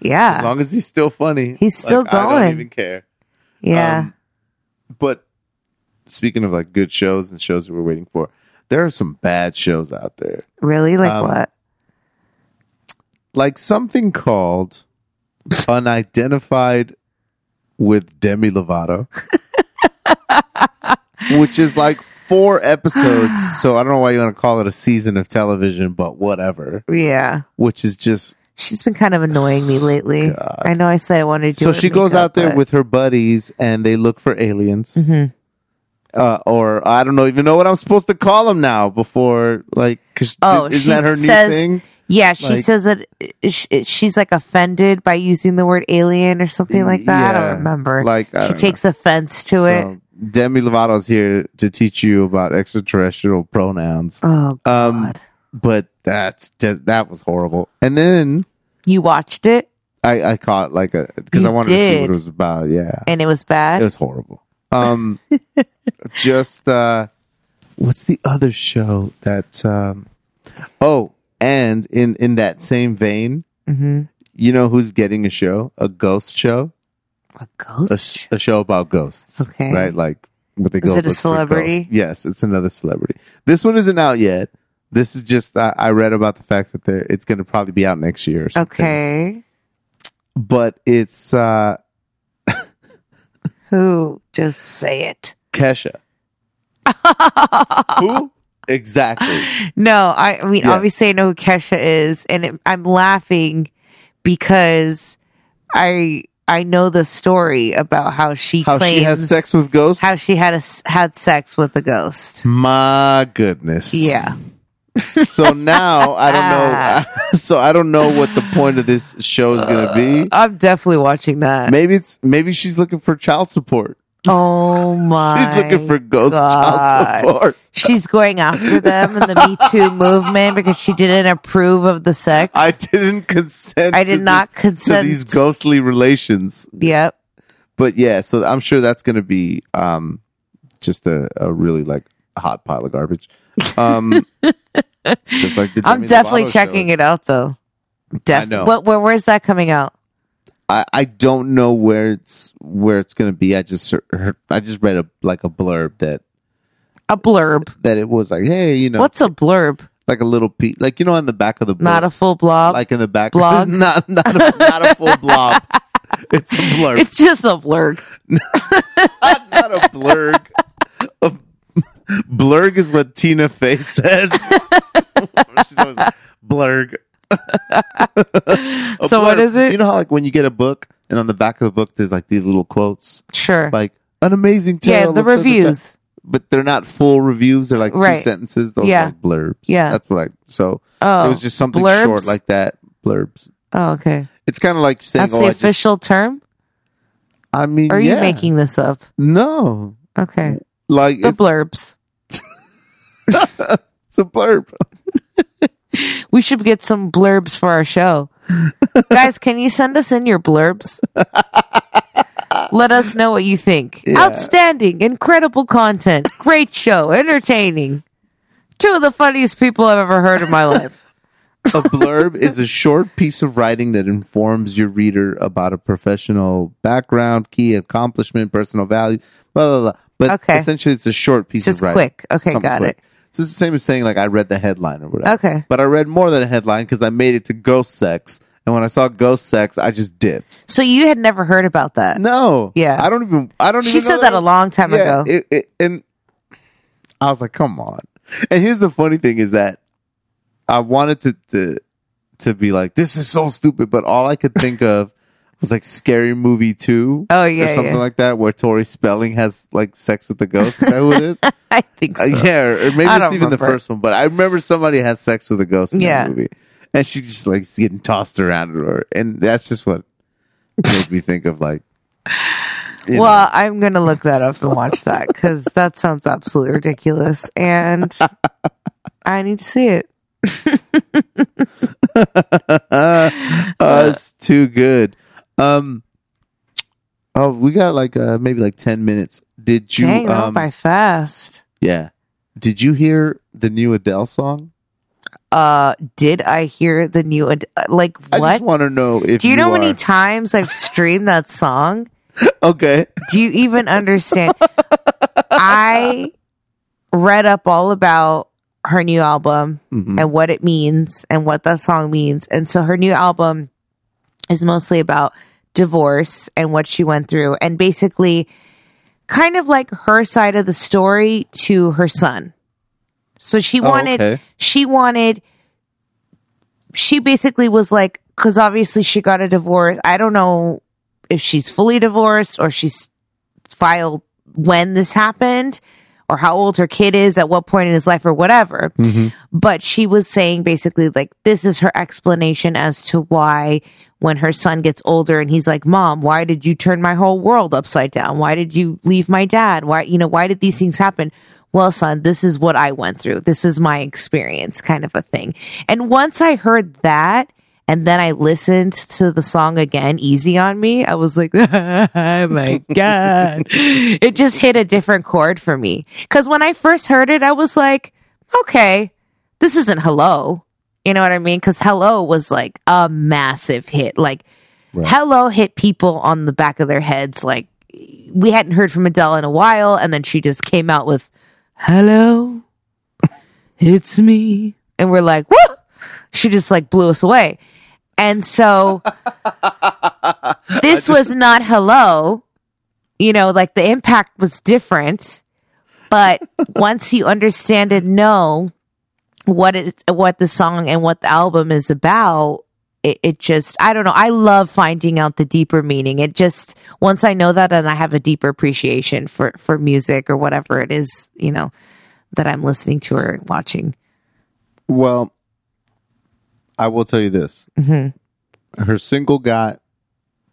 Yeah. As long as he's still funny, He's still like, I don't going. even care. yeah. Um, but speaking of like good shows and shows that we're waiting for, there are some bad shows out there. really? Like um, what? Like something called (laughs) Unidentified with Demi Lovato, (laughs) which is like four (gasps) episodes. so I don't know why you want to call it a season of television, but whatever. Yeah. Which is just She's been kind of annoying me lately. God. (sighs) I know I said I wanted to do so she goes out there with her buddies and they look for aliens. Mhm. Uh, or I don't know even know what I'm supposed to call them now. Before like, cause Oh, isn't that her new thing? Yeah, she Like- says that uh, sh- she's like offended by using the word alien or something like that. I don't remember. like, I she don't know. takes offense to it. Demi Lovato's here to teach you about extraterrestrial pronouns. Oh Um, God! but that's just, that was horrible. And then you watched it I, I caught like a because I wanted to see what it was about. Yeah, and it was bad. it was horrible. Um, (laughs) just uh, what's the other show that? Um, oh, and in in that same vein, hmm you know who's getting a show? A ghost show, A a, ghost. sh- a show about ghosts. Okay. right? Like what they Is go. it a celebrity? Yes, it's another celebrity. This one isn't out yet. This is just I, I read about the fact that they're, it's going to probably be out next year. Or something. okay. but it's uh, (laughs) Who? Just say it. Kesha. (laughs) Who exactly? No, I, I mean, Yes. obviously, I know who Kesha is, and it, I'm laughing because I I know the story about how she How claims she has sex with ghosts? how she had a had sex with a ghost. My goodness. Yeah, (laughs) So now I don't know. (laughs) (laughs) so I don't know what the point of this show is going to be. Uh, I'm definitely watching that. Maybe it's maybe she's looking for child support. Oh (laughs) my! She's looking for ghost God. child support. She's going after them in the Me Too (laughs) movement because she didn't approve of the sex. I didn't consent. I to did not this- consent. to these ghostly relations. yep. But yeah, so I'm sure that's going to be um, just a, a really like hot pile of garbage. Um, (laughs) just like I'm definitely checking shows. it out though. Def- know. What, where, where's that coming out? I, I don't know where it's where it's going to be. I just heard, I just read a like a blurb that A blurb. that it was like, hey, you know, What's a blurb? like a little piece, like you know, on the back of the book, Not a full blob. like in the back, blog? (laughs) not not a, not a full blob. (laughs) It's a blurb. it's just a blurb. not a blurg. A blurg is what Tina Fey says. (laughs) She's always like, blurg. (laughs) So what is it? You know how like when you get a book and on the back of the book there's like these little quotes, Sure. like an amazing tale. yeah, the reviews. but they're not full reviews. They're like two sentences. Those Yeah. are like blurbs. Yeah. that's what I. So Oh, it was oh, just something blurbs? short like that. Blurbs. Oh, okay. It's kind of like saying, That's "Oh, the I just." official term. I mean, Or are yeah. you making this up? no, Okay. like The blurbs. (laughs) It's a blurb. (laughs) We should get some blurbs for our show. (laughs) Guys, can you send us in your blurbs? Let us know what you think. Outstanding, incredible content, great show, entertaining. Two of the funniest people I've ever heard in my (laughs) life. A blurb is a short piece of writing that informs your reader about a professional background, key accomplishment, personal value, blah blah blah. But Okay. essentially, it's a short piece Just of writing. quick. Okay, Something got it. So it's the same as saying like I read the headline or whatever. Okay. But I read more than a headline because I made it to ghost sex, and when I saw ghost sex, I just dipped. So you had never heard about that. No. Yeah. I don't even. I don't. She even know said that a long time yeah, ago. It, it, and I was like, come on. And here's the funny thing is that I wanted to to to be like, this is so stupid, but all I could think of was like Scary Movie Two. Oh, or yeah, something yeah. like that, where Tori Spelling has like sex with the ghost. Is that who it is? (laughs) I think so. Uh, yeah, or or maybe it's even the first one, but I remember somebody has sex with a ghost in Yeah. that movie, and she just like getting tossed around, or and that's just what made me think of like. Well, know. I'm gonna look that up and watch that because that sounds absolutely ridiculous, and I need to see it. (laughs) uh, it's too good. Um, oh, we got like uh, maybe like ten minutes. Did you? Dang, um, by fast. yeah. Did you hear the new Adele song? Uh, did I hear the new? Ad- like what? I just want to know if Do you know how many times I've streamed that song? (laughs) okay. Do you even understand? I read up all about her new album Mhm. and what it means and what that song means. And so her new album is mostly about divorce and what she went through and basically kind of like her side of the story to her son. So she Oh, wanted okay. she wanted she basically was like cuz obviously she got a divorce. I don't know if she's fully divorced or she's filed when this happened or how old her kid is at what point in his life or whatever. Mm-hmm. But she was saying basically like this is her explanation as to why when her son gets older and he's like, "Mom, why did you turn my whole world upside down? Why did you leave my dad? Why, you know, why did these things happen?" Well, son, this is what I went through. This is my experience kind of a thing. And once I heard that and then I listened to the song again, Easy on Me. I was like, (laughs) oh my God. (laughs) it just hit a different chord for me. Cause when I first heard it, I was like, okay, this isn't Hello. You know what I mean? Cause Hello was like a massive hit. Like, Hello hit people on the back of their heads. Like, we hadn't heard from Adele in a while. And then she just came out with, Hello, it's me. And we're like, whoa! She just like blew us away. And so (laughs) this was not hello. You know, like the impact was different. But (laughs) once you understand and know what it what the song and what the album is about, it, it just I don't know. I love finding out the deeper meaning. It just once I know that and I have a deeper appreciation for for music or whatever it is, you know, that I'm listening to or watching. Well, I will tell you this. Mm-hmm. Her single got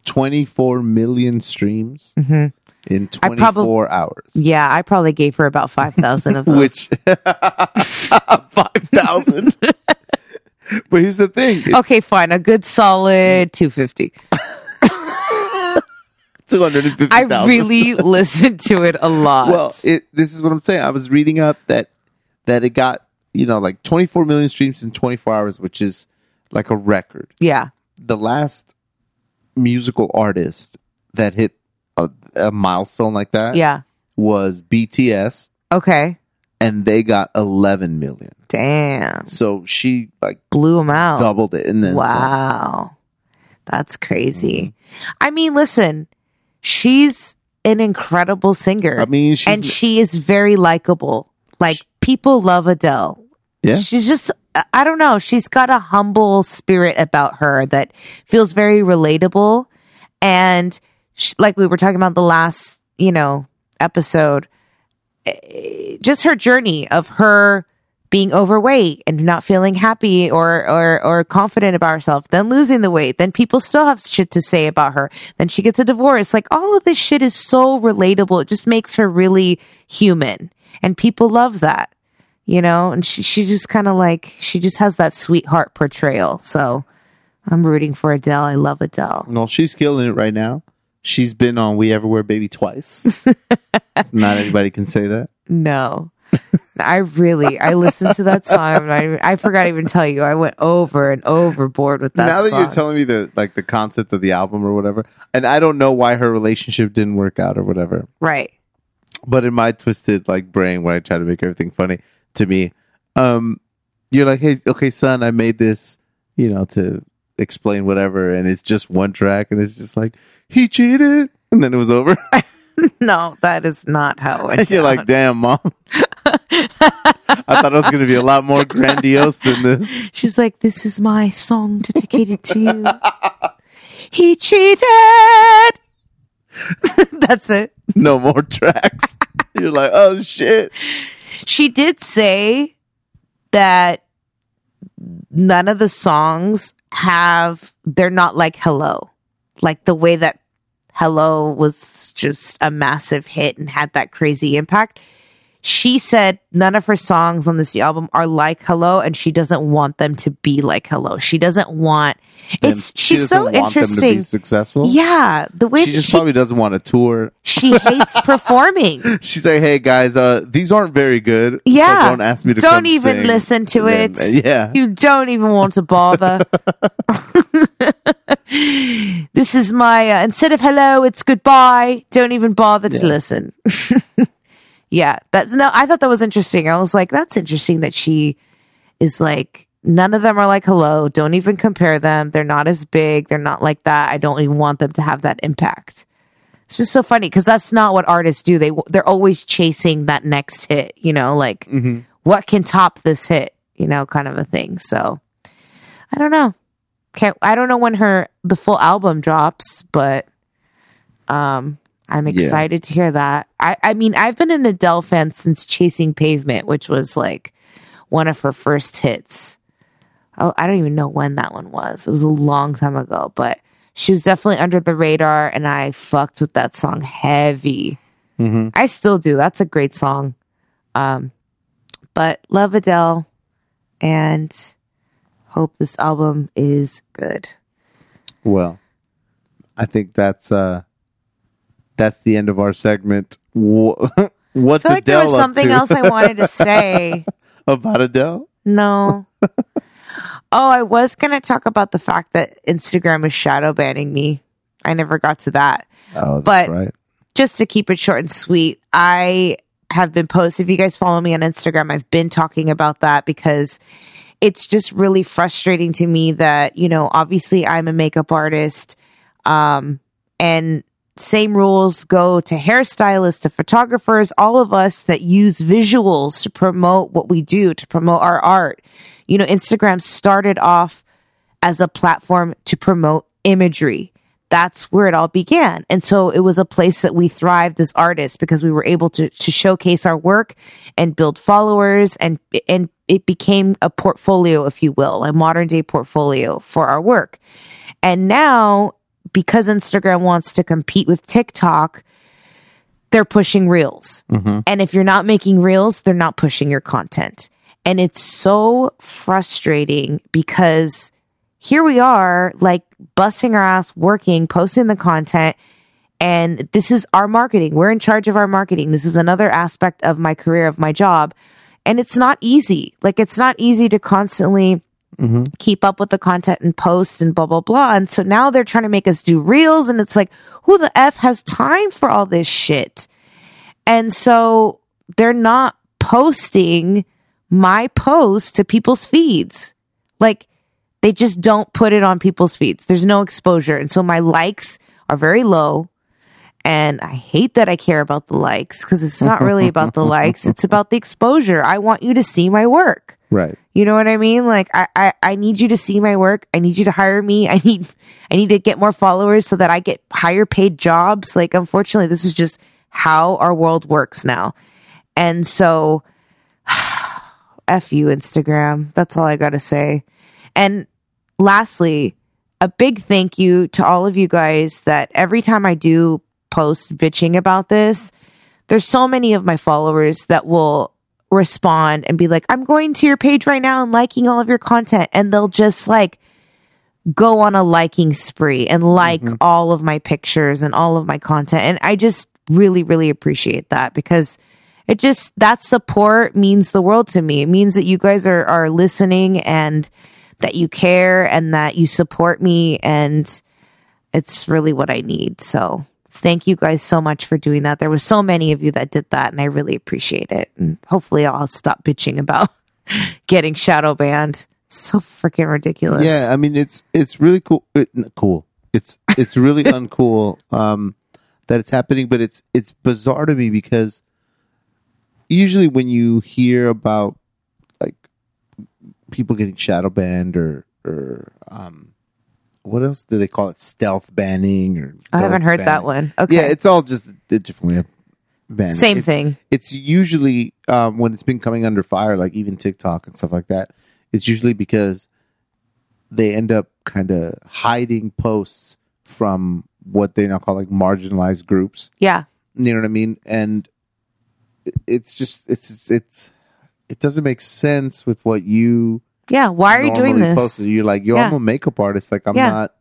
24 million streams Mm-hmm. I 24 probab- hours. Yeah, I probably gave her about five thousand of (laughs) those. Which (laughs) 5,000. (laughs) but here's the thing. Okay, fine, a good solid two fifty. 250,000. I really listened to it a lot. Well, it, this is what I'm saying. I was reading up that that it got, you know, like 24 million streams in 24 hours, which is like a record. yeah, the last musical artist that hit a, a milestone like that yeah. was BTS, Okay, and they got 11 million. damn, So she like blew him out. doubled it, and then some. Wow. That's crazy. Mm-hmm. I mean, listen, she's an incredible singer. I mean, she's and she is very likable. Like people love Adele. yeah, She's just I- I don't know, she's got a humble spirit about her that feels very relatable and like we were talking about the last, you know, episode eh, just her journey of her being overweight and not feeling happy or or or confident about herself, then losing the weight, then people still have shit to say about her. Then she gets a divorce. Like all of this shit is so relatable. It just makes her really human. And people love that. You know, and she she just kind of like she just has that sweetheart portrayal. So I'm rooting for Adele. I love Adele. No, she's killing it right now. She's been on We Everywhere Baby twice. (laughs) Not anybody can say that. No. I really, I listened to that song. And I, I forgot to even tell you. I went over and overboard with that now that song. you're telling me the like the concept of the album or whatever, and I don't know why her relationship didn't work out or whatever. right. But in my twisted like brain, when I try to make everything funny to me, um, you're like, hey, okay, son, I made this, you know, to explain whatever, and it's just one track, and it's just like he cheated, and then it was over. (laughs) No, that is not how it you're like, damn, mom. (laughs) I thought it was going to be a lot more grandiose than this. She's like, this is my song dedicated to you. (laughs) he cheated. That's it. No more tracks. You're like, oh shit. She did say that none of the songs have, they're not like Hello. Like the way that Hello was just a massive hit and had that crazy impact. She said none of her songs on this album are like Hello, and she doesn't want them to be like Hello. She doesn't want. And It's she she's so doesn't them to interesting. be successful. Yeah, the way She just she, probably doesn't want to tour. she hates (laughs) performing. She's like, hey guys, uh, these aren't very good. so Yeah. don't ask me to Don't even sing." listen to And then- it. yeah. You don't even want to bother. (laughs) (laughs) this is my uh, instead of hello, it's goodbye. Don't even bother to listen. Yeah, that's no. I thought that was interesting. I was like, that's interesting that she is like none of them are like hello. Don't even compare them. They're not as big. They're not like that. I don't even want them to have that impact. It's just so funny because that's not what artists do. They they're always chasing that next hit. You know, like Mm-hmm. what can top this hit? You know, kind of a thing. So I don't know. Can't I don't know when her the full album drops, but um I'm Yeah. excited to hear that. I I mean I've been an Adele fan since Chasing Pavement, which was like one of her first hits. Oh, I don't even know when that one was. It was a long time ago, but she was definitely under the radar and I fucked with that song heavy. Mhm. I still do. That's a great song. Um, but love Adele and hope this album is good. Well, I think that's uh, that's the end of our segment. Wha- (laughs) What's the thing? I feel like there was up something to else I wanted to say. (laughs) about Adele? No. (laughs) oh, I was going to talk about the fact that Instagram is shadow banning me. I never got to that. Oh, that's But- right. just to keep it short and sweet, I have been post. If you guys follow me on Instagram, I've been talking about that because it's just really frustrating to me that you know, obviously, I'm a makeup artist, um, and same rules go to hairstylists, to photographers, all of us that use visuals to promote what we do, to promote our art. You know, Instagram started off as a platform to promote imagery. That's where it all began. And so it was a place that we thrived as artists because we were able to, to showcase our work and build followers and, and it became a portfolio, if you will, a modern day portfolio for our work. And now because Instagram wants to compete with TikTok, they're pushing reels. Mm-hmm. And if you're not making reels, they're not pushing your content. And it's so frustrating because here we are, like busting our ass, working, posting the content. And this is our marketing. We're in charge of our marketing. This is another aspect of my career, of my job. And it's not easy. Like, it's not easy to constantly Mm-hmm. keep up with the content and post and blah, blah, blah. And so now they're trying to make us do reels. And it's like, who the F has time for all this shit? And so they're not posting my post to people's feeds. Like they just don't put it on people's feeds. There's no exposure. And so my likes are very low. And I hate that I care about the likes because it's not really about the likes. It's (laughs) about the exposure. I want you to see my work. Right. You know what I mean? Like I, I, I need you to see my work. I need you to hire me. I need I need to get more followers so that I get higher paid jobs. Like unfortunately, this is just how our world works now. And so (sighs) F you, Instagram. That's all I gotta say. And lastly, a big thank you to all of you guys that every time I do post bitching about this, there's so many of my followers that will respond and be like, I'm going to your page right now and liking all of your content. And they'll just like go on a liking spree and like Mm-hmm. all of my pictures and all of my content. And I just really, really appreciate that because it just, that support means the world to me. It means that you guys are, are listening and that you care and that you support me. And it's really what I need. So thank you guys so much for doing that. There were so many of you that did that and I really appreciate it. And hopefully I'll stop bitching about (laughs) getting shadow banned. So freaking ridiculous. Yeah, I mean it's it's really cool. It, cool. It's it's really (laughs) uncool um, that it's happening, but it's it's bizarre to me because usually when you hear about like people getting shadow banned or or um, what else do they call it? Stealth banning or I haven't heard that one. Okay. Yeah, it's all just a different way of banning. Same It's- thing. it's usually um, when it's been coming under fire, like even TikTok and stuff like that. It's usually because they end up kind of hiding posts from what they now call like marginalized groups. Yeah. You know what I mean? And it's just it's, it's it doesn't make sense with what you Yeah. Why are you doing this? posted. You're like, yo, Yeah. I'm a makeup artist. Like I'm Yeah. not.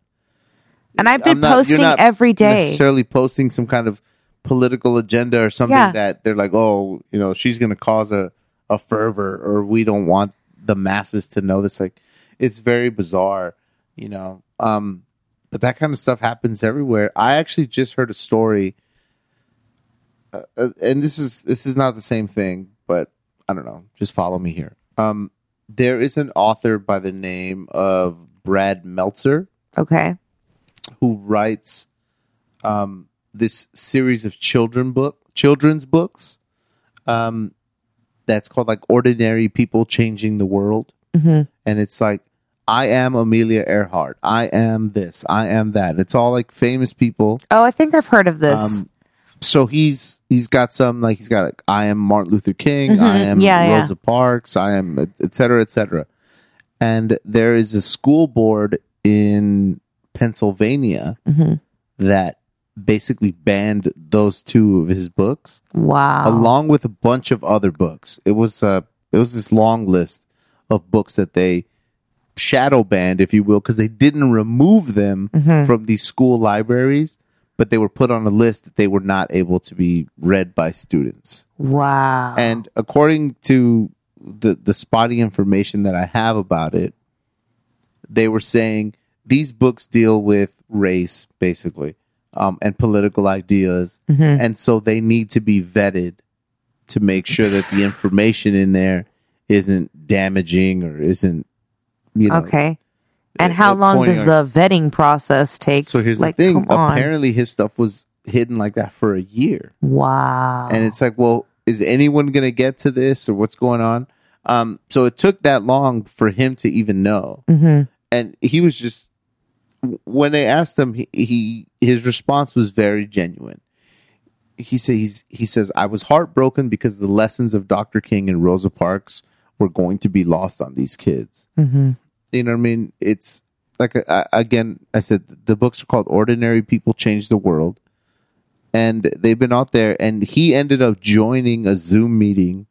And I've been I'm not- you're posting not every day. necessarily posting some kind of political agenda or something Yeah. that they're like, oh, you know, she's going to cause a, a fervor or we don't want the masses to know this. Like, it's very bizarre, you know. Um, but that kind of stuff happens everywhere. I actually just heard a story, uh, uh, and this is this is not the same thing, but I don't know. Just follow me here. Um, there is an author by the name of Brad Meltzer Okay. who writes um, this series of children book children's books um, that's called like ordinary people changing the world. Hmm and it's like i am amelia earhart. I am this. I am that. It's all like famous people. Oh, I think I've heard of this. um, so he's he's got some like he's got like I am Martin Luther King, I am Mm-hmm. Yeah, yeah. Rosa Parks, I am et- et cetera, et cetera. And there is a school board in Pennsylvania Mhm. that basically banned those two of his books wow. along with a bunch of other books. It was uh it was this long list of books that they shadow banned, if you will, because they didn't remove them Mm-hmm. from these school libraries, but they were put on a list that they were not able to be read by students. wow. And according to the the spotty information that I have about it, they were saying these books deal with race, basically, um, and political ideas, Mhm. and so they need to be vetted to make sure that the information in there isn't damaging or isn't, you know. okay. And how long does the vetting process take? So here's like, the thing: apparently, his stuff was hidden like that for a year. Wow. and it's like, well, is anyone going to get to this or what's going on? Um, so it took that long for him to even know, hmm and he was just when they asked him, he, he his response was very genuine. He says he says I was heartbroken because the lessons of Dr. King and Rosa Parks were going to be lost on these kids. hmm You know what I mean? It's like I, again, I said the books are called "Ordinary People Change the World," and they've been out there. And he ended up joining a Zoom meeting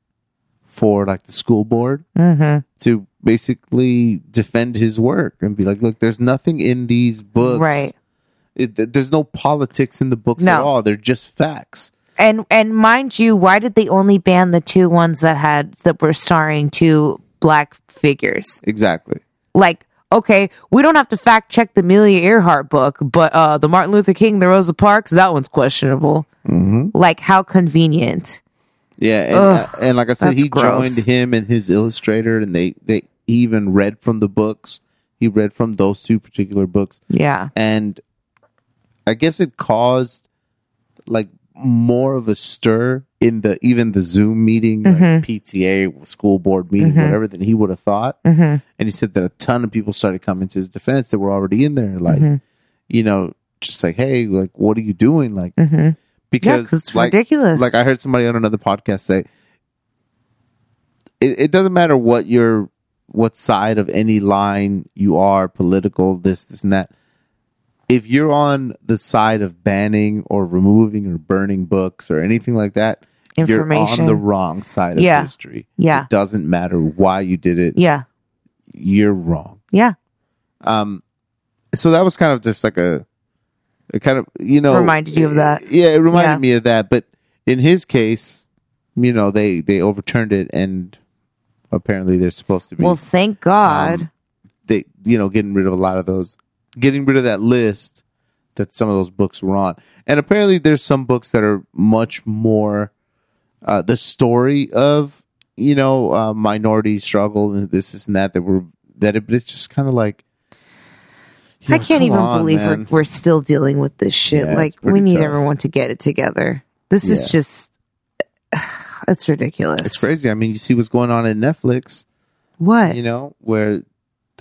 for like the school board hmm to basically defend his work and be like, "Look, there's nothing in these books. Right. It, there's no politics in the books No. at all. They're just facts." And and mind you, why did they only ban the two ones that had that were starring two black figures? Exactly. Like, okay, we don't have to fact check the Amelia Earhart book, but uh the Martin Luther King, the Rosa Parks, that one's questionable. hmm Like, how convenient. Yeah, and, Ugh, uh, and like I said, he gross. joined him and his illustrator, and they they even read from the books. He read from those two particular books, Yeah. and I guess it caused like more of a stir in the even the Zoom meeting, like PTA, school board meeting, whatever, than he would have thought. hmm And he said that a ton of people started coming to his defense that were already in there, like you know, just like, hey, like, what are you doing, like, hmm Yeah, it's like, ridiculous. like I heard somebody on another podcast say, it, it doesn't matter what your what side of any line you are, political, this, this, and that. If you're on the side of banning or removing or burning books or anything like that, you're on the wrong side of Yeah. history. Yeah. It doesn't matter why you did it. Yeah. You're wrong. Yeah. Um, so that was kind of just like a, it kind of you know Reminded you of that. Yeah, it reminded Yeah. me of that. But in his case, you know, they they overturned it, and apparently they're supposed to be Well, thank God. um, they you know getting rid of a lot of those, getting rid of that list that some of those books were on, and apparently there's some books that are much more uh, the story of you know uh, minority struggle and this, this and that that were that it, but it's just kind of like. you I can't even on, believe we're, we're still dealing with this shit. Yeah, like, we need tough. everyone to get it together. This is just, (sighs) it's ridiculous. It's crazy. I mean, you see what's going on at Netflix. What? you know, where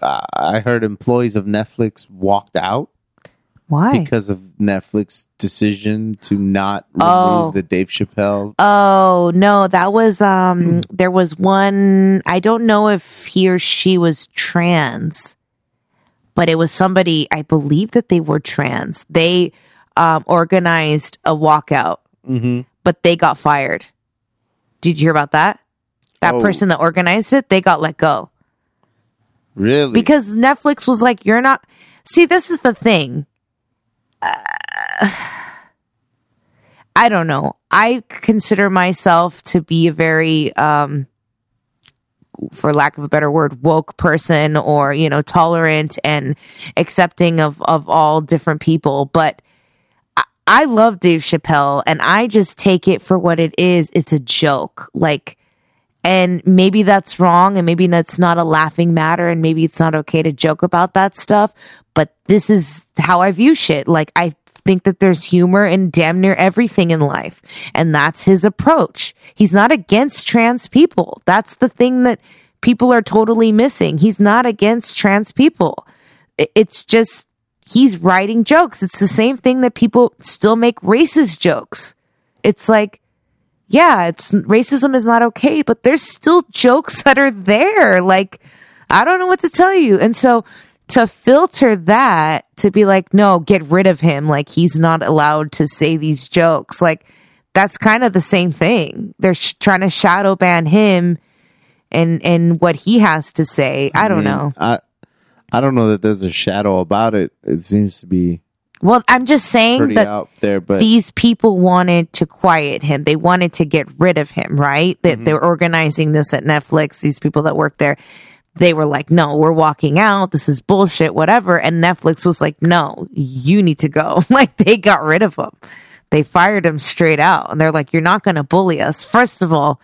uh, I heard employees of Netflix walked out Why? because of Netflix decision to not remove Oh. the Dave Chappelle. Oh no, that was um there was one I don't know if he or she was trans, but it was somebody I believe that they were trans. They um organized a walkout, Mm-hmm. but they got fired. Did you hear about that? That Oh. person that organized it, they got let go. Really? Because Netflix was like, you're not See, this is the thing. I don't know. I consider myself to be a very um for lack of a better word, woke person or, you know, tolerant and accepting of of all different people, but I, I love Dave Chappelle and I just take it for what it is. It's a joke. Like and maybe that's wrong and maybe that's not a laughing matter and maybe it's not okay to joke about that stuff. But this is how i view shit. Like i think that there's humor in damn near everything in life. And that's his approach. He's not against trans people. That's the thing that people are totally missing. He's not against trans people. It's just he's writing jokes. It's the same thing that people still make racist jokes. It's like yeah, it's racism is not okay, but there's still jokes that are there. Like, I don't know what to tell you. And so to filter that, to be like, no, get rid of him. Like, he's not allowed to say these jokes. Like, that's kind of the same thing. They're sh- trying to shadow ban him and, and what he has to say. I don't mean, know. I I don't know that there's a shadow about it. It seems to be Well, I'm just saying that there, but these people wanted to quiet him. They wanted to get rid of him, right? That Mm-hmm. they're organizing this at Netflix. These people that work there, they were like, no, we're walking out. This is bullshit, whatever. And Netflix was like, no, you need to go. (laughs) like they got rid of him. They fired him straight out. And they're like, you're not going to bully us. First of all,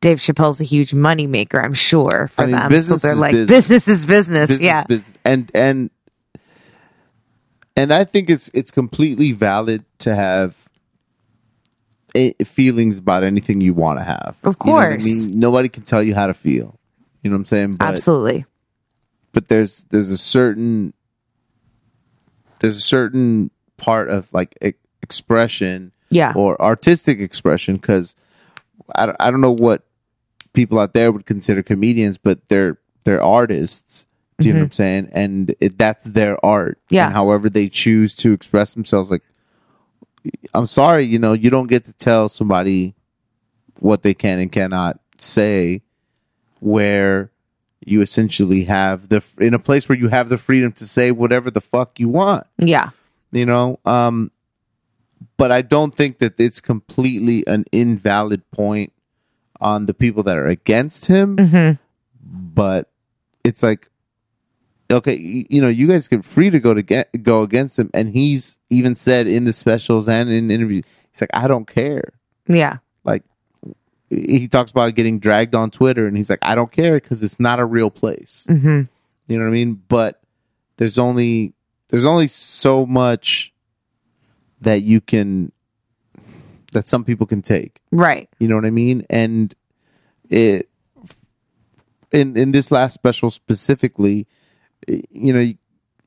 Dave Chappelle's a huge moneymaker, I'm sure, for I mean, them. So business they're like, business. business is business. business, yeah. business, and and and I think it's it's completely valid to have feelings about anything you want to have. Of You know I course. mean, nobody can tell you how to feel. You know what I'm saying? But, Absolutely. But there's there's a certain there's a certain part of like e- expression Yeah. or artistic expression because I, don't- I don't know what people out there would consider comedians, but they're they're artists. Do you know what I'm saying? And it, that's their art. Yeah. And however they choose to express themselves, like I'm sorry, you know, you don't get to tell somebody what they can and cannot say, where you essentially have the in a place where you have the freedom to say whatever the fuck you want yeah. you know um but i don't think that it's completely an invalid point on the people that are against him Mhm. but it's like okay you, know you guys get free to go to get go against him and he's even said in the specials and in interviews he's like i don't care Yeah. like he talks about getting dragged on twitter and he's like i don't care because it's not a real place hmm you know what I mean? But there's only there's only so much that you can that some people can take. Right. You know what I mean? And it in in this last special specifically, you know,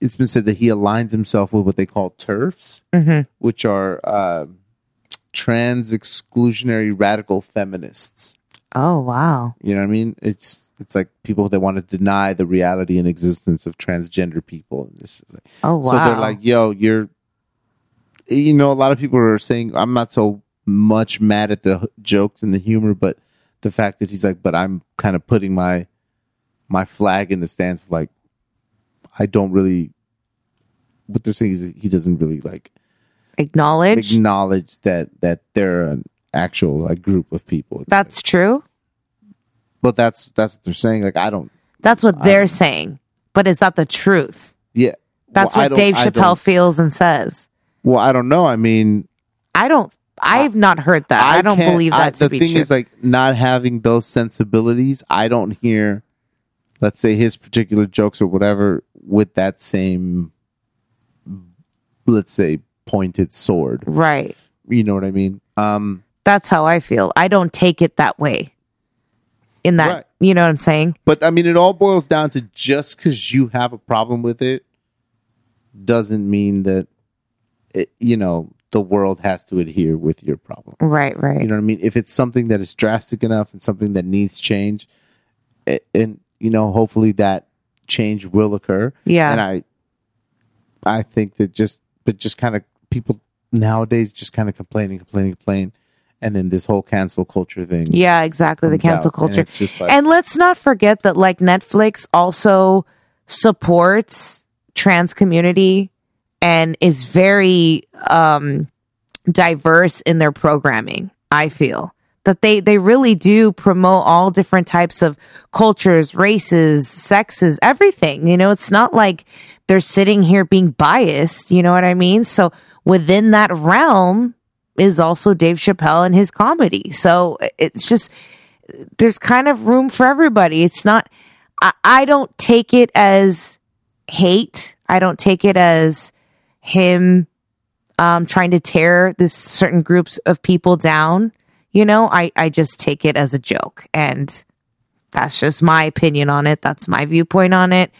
it's been said that he aligns himself with what they call TERFs, hmm which are uh, trans exclusionary radical feminists. Oh, wow. You know what I mean? It's it's like people that want to deny the reality and existence of transgender people. And this is like, Oh, wow. So they're like, "Yo, you're." You know, a lot of people are saying I'm not so much mad at the h- jokes and the humor, but the fact that he's like, "But I'm kind of putting my my flag in the stance of like, I don't really what they're saying is he doesn't really like Acknowledge. acknowledge that that they're an actual like group of people. It's That's true. but that's that's what they're saying. Like I don't. That's what they're saying. But is that the truth? Yeah, That's Well, what Dave Chappelle feels and says. Well, I don't know. I mean, I don't. I've not heard that. I, don't can't- believe I- that to the be thing true. is, like, not having those sensibilities, I don't hear, let's say, his particular jokes or whatever with that same, let's say, pointed sword. right. You know what I mean? Um, That's how I feel. I don't take it that way. In that, Right. you know what I'm saying? but I mean, it all boils down to just because you have a problem with it doesn't mean that, it, you know, the world has to adhere with your problem. Right. Right. You know what I mean? If it's something that is drastic enough and something that needs change, a- and you know, hopefully that change will occur. Yeah. And I, I think that just, but just kind of people nowadays just kind of complaining, complaining, complaining, and then this whole cancel culture thing. yeah. Exactly. The cancel out, culture. just like, And let's not forget that like Netflix also supports trans community and is very um diverse in their programming. I feel that they they really do promote all different types of cultures, races, sexes, everything. You know, it's not like they're sitting here being biased, you know what I mean? So within that realm is also Dave Chappelle and his comedy. So it's just there's kind of room for everybody. It's not, I, I don't take it as hate. I don't take it as him um, trying to tear this certain groups of people down. You know, I, I just take it as a joke. And that's just my opinion on it. That's my viewpoint on it.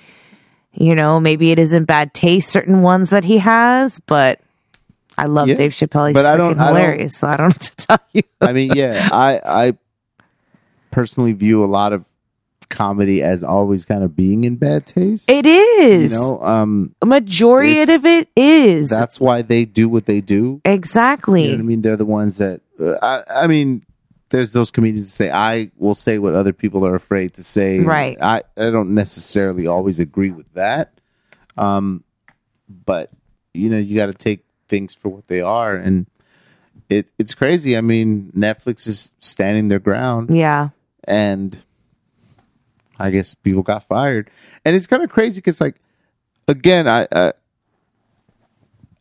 You know, maybe it is in bad taste, certain ones that he has, but I love Yeah. Dave Chappelle. He's But I don't- freaking I don't- hilarious. So I don't know what to tell you. I mean, yeah, I, I personally view a lot of comedy as always kind of being in bad taste. It is. you know, um, A majority of it is. that's why they do what they do. exactly. You know I mean? They're the ones that uh, I, I mean. There's those comedians that say I will say what other people are afraid to say. Right. I I don't necessarily always agree with that. Um, but you know you got to take things for what they are, and it it's crazy. I mean, Netflix is standing their ground, Yeah. and I guess people got fired, and it's kind of crazy because like again, I. I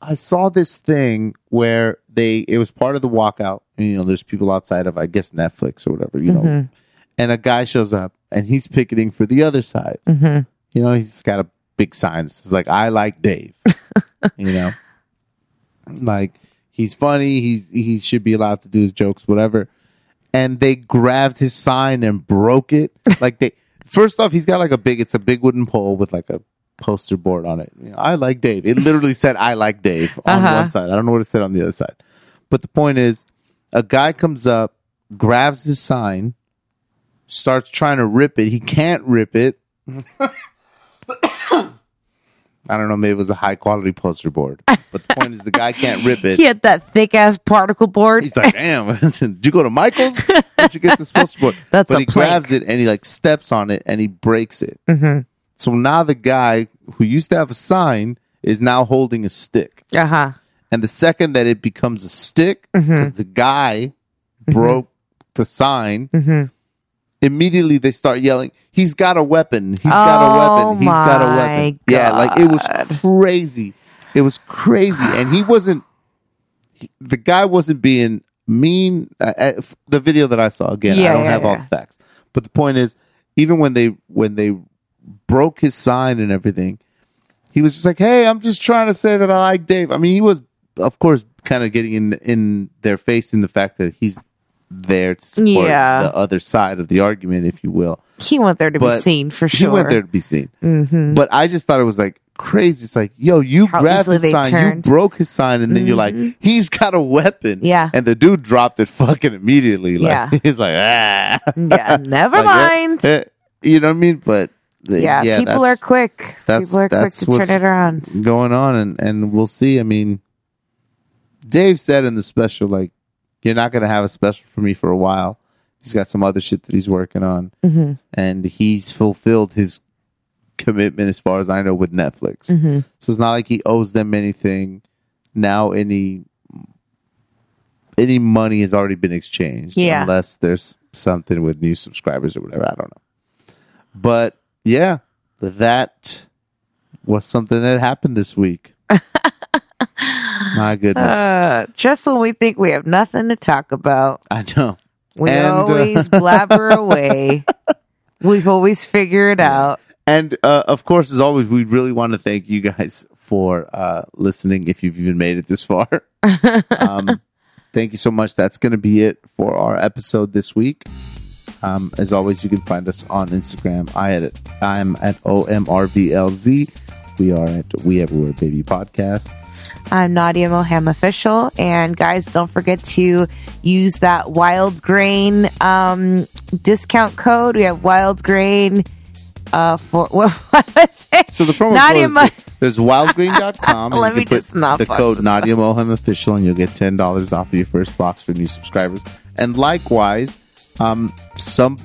I saw this thing where they it was part of the walkout. And, you know, there's people outside of I guess Netflix or whatever, you know, and a guy shows up and he's picketing for the other side. hmm You know, he's got a big sign. It's like I like Dave. (laughs) you know, like he's funny. He's he should be allowed to do his jokes, whatever. And they grabbed his sign and broke it. Like they first off, he's got like a big. It's a big wooden pole with like a poster board on it. You know, I like Dave. It literally (laughs) said I like Dave on Uh-huh. one side. I don't know what it said on the other side. But the point is, a guy comes up, grabs his sign, starts trying to rip it. He can't rip it. (laughs) I don't know. Maybe it was a high quality poster board. But the point is, the guy can't rip (laughs) it. He had that thick ass particle board. He's like, damn, (laughs) did you go to Michael's? Did you get this poster board? (laughs) That's but a he plank. grabs it and he like steps on it and he breaks it. hmm So now the guy who used to have a sign is now holding a stick. Uh huh. And the second that it becomes a stick, Mm-hmm. because the guy broke the sign, Mhm. Immediately they start yelling, He's got a weapon. He's got a Oh weapon. He's got a weapon. Yeah, like it was crazy. It was crazy. And he wasn't, he- the guy wasn't being mean. Uh, the video that I saw, again, Yeah, I don't yeah, have all the facts. But the point is, even when they, when they broke his sign and everything, he was just like, "Hey, I'm just trying to say that I like Dave." I mean, he was, of course, kind of getting in in their face in the fact that he's there to support Yeah. the other side of the argument, if you will. He went there to be seen for sure. He went there to be seen, hmm but I just thought it was like crazy. It's like, yo, you How grabbed his sign, turned. you broke his sign, and then you're like, he's got a weapon. Yeah. and the dude dropped it fucking immediately. Like, Yeah. (laughs) he's like, ah, Yeah, (laughs) never Like, eh, mind. eh, you know what I mean? But the- yeah, people are quick. that's- People are quick to turn it around. going on and and we'll see i mean dave said in the special like you're not going to have a special for me for a while he's got some other shit that he's working on Mhm. and he's fulfilled his commitment, as far as I know, with Netflix. Mm-hmm. So it's not like he owes them anything. Now any any money has already been exchanged. Yeah. Unless there's something with new subscribers or whatever. I don't know. But yeah, that was something that happened this week. (laughs) My goodness. Uh, just when we think we have nothing to talk about, I know. we And, uh, always blabber away. (laughs) We always figure it out. And uh, of course, as always, we really want to thank you guys for uh, listening. If you've even made it this far, (laughs) um, thank you so much. That's going to be it for our episode this week. Um, as always, you can find us on Instagram. I at I'm at omrvlz. We are at We Everywhere Baby Podcast. I'm Nadia Moham official, and guys, don't forget to use that Wild Grain um, discount code. We have Wild Grain uh, for (laughs) what was it? So the promo Nadia code Mo- is there's wildgrain.com. and (laughs) Let you me can just not the code this Nadia Moham official and you'll get ten dollars off of your first box for new subscribers. And likewise, um, some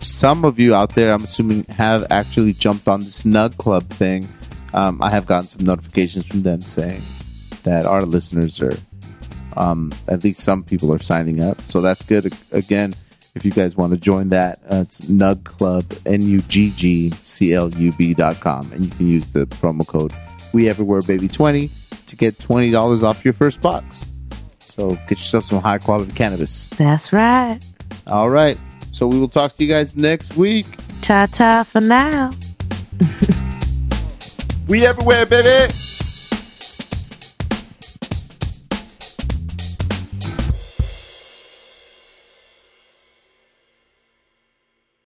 some of you out there, I'm assuming, have actually jumped on the Snug Club thing. Um, I have gotten some notifications from them saying that our listeners are, um, at least some people are signing up. So that's good. Again, if you guys want to join that, uh, it's Nugg Club, N U G G C L U B dot com. And you can use the promo code We Everywhere Baby 20 to get $20 off your first box. So get yourself some high quality cannabis. That's right. All right. So we will talk to you guys next week. Ta ta for now. (laughs) We Everywhere, baby!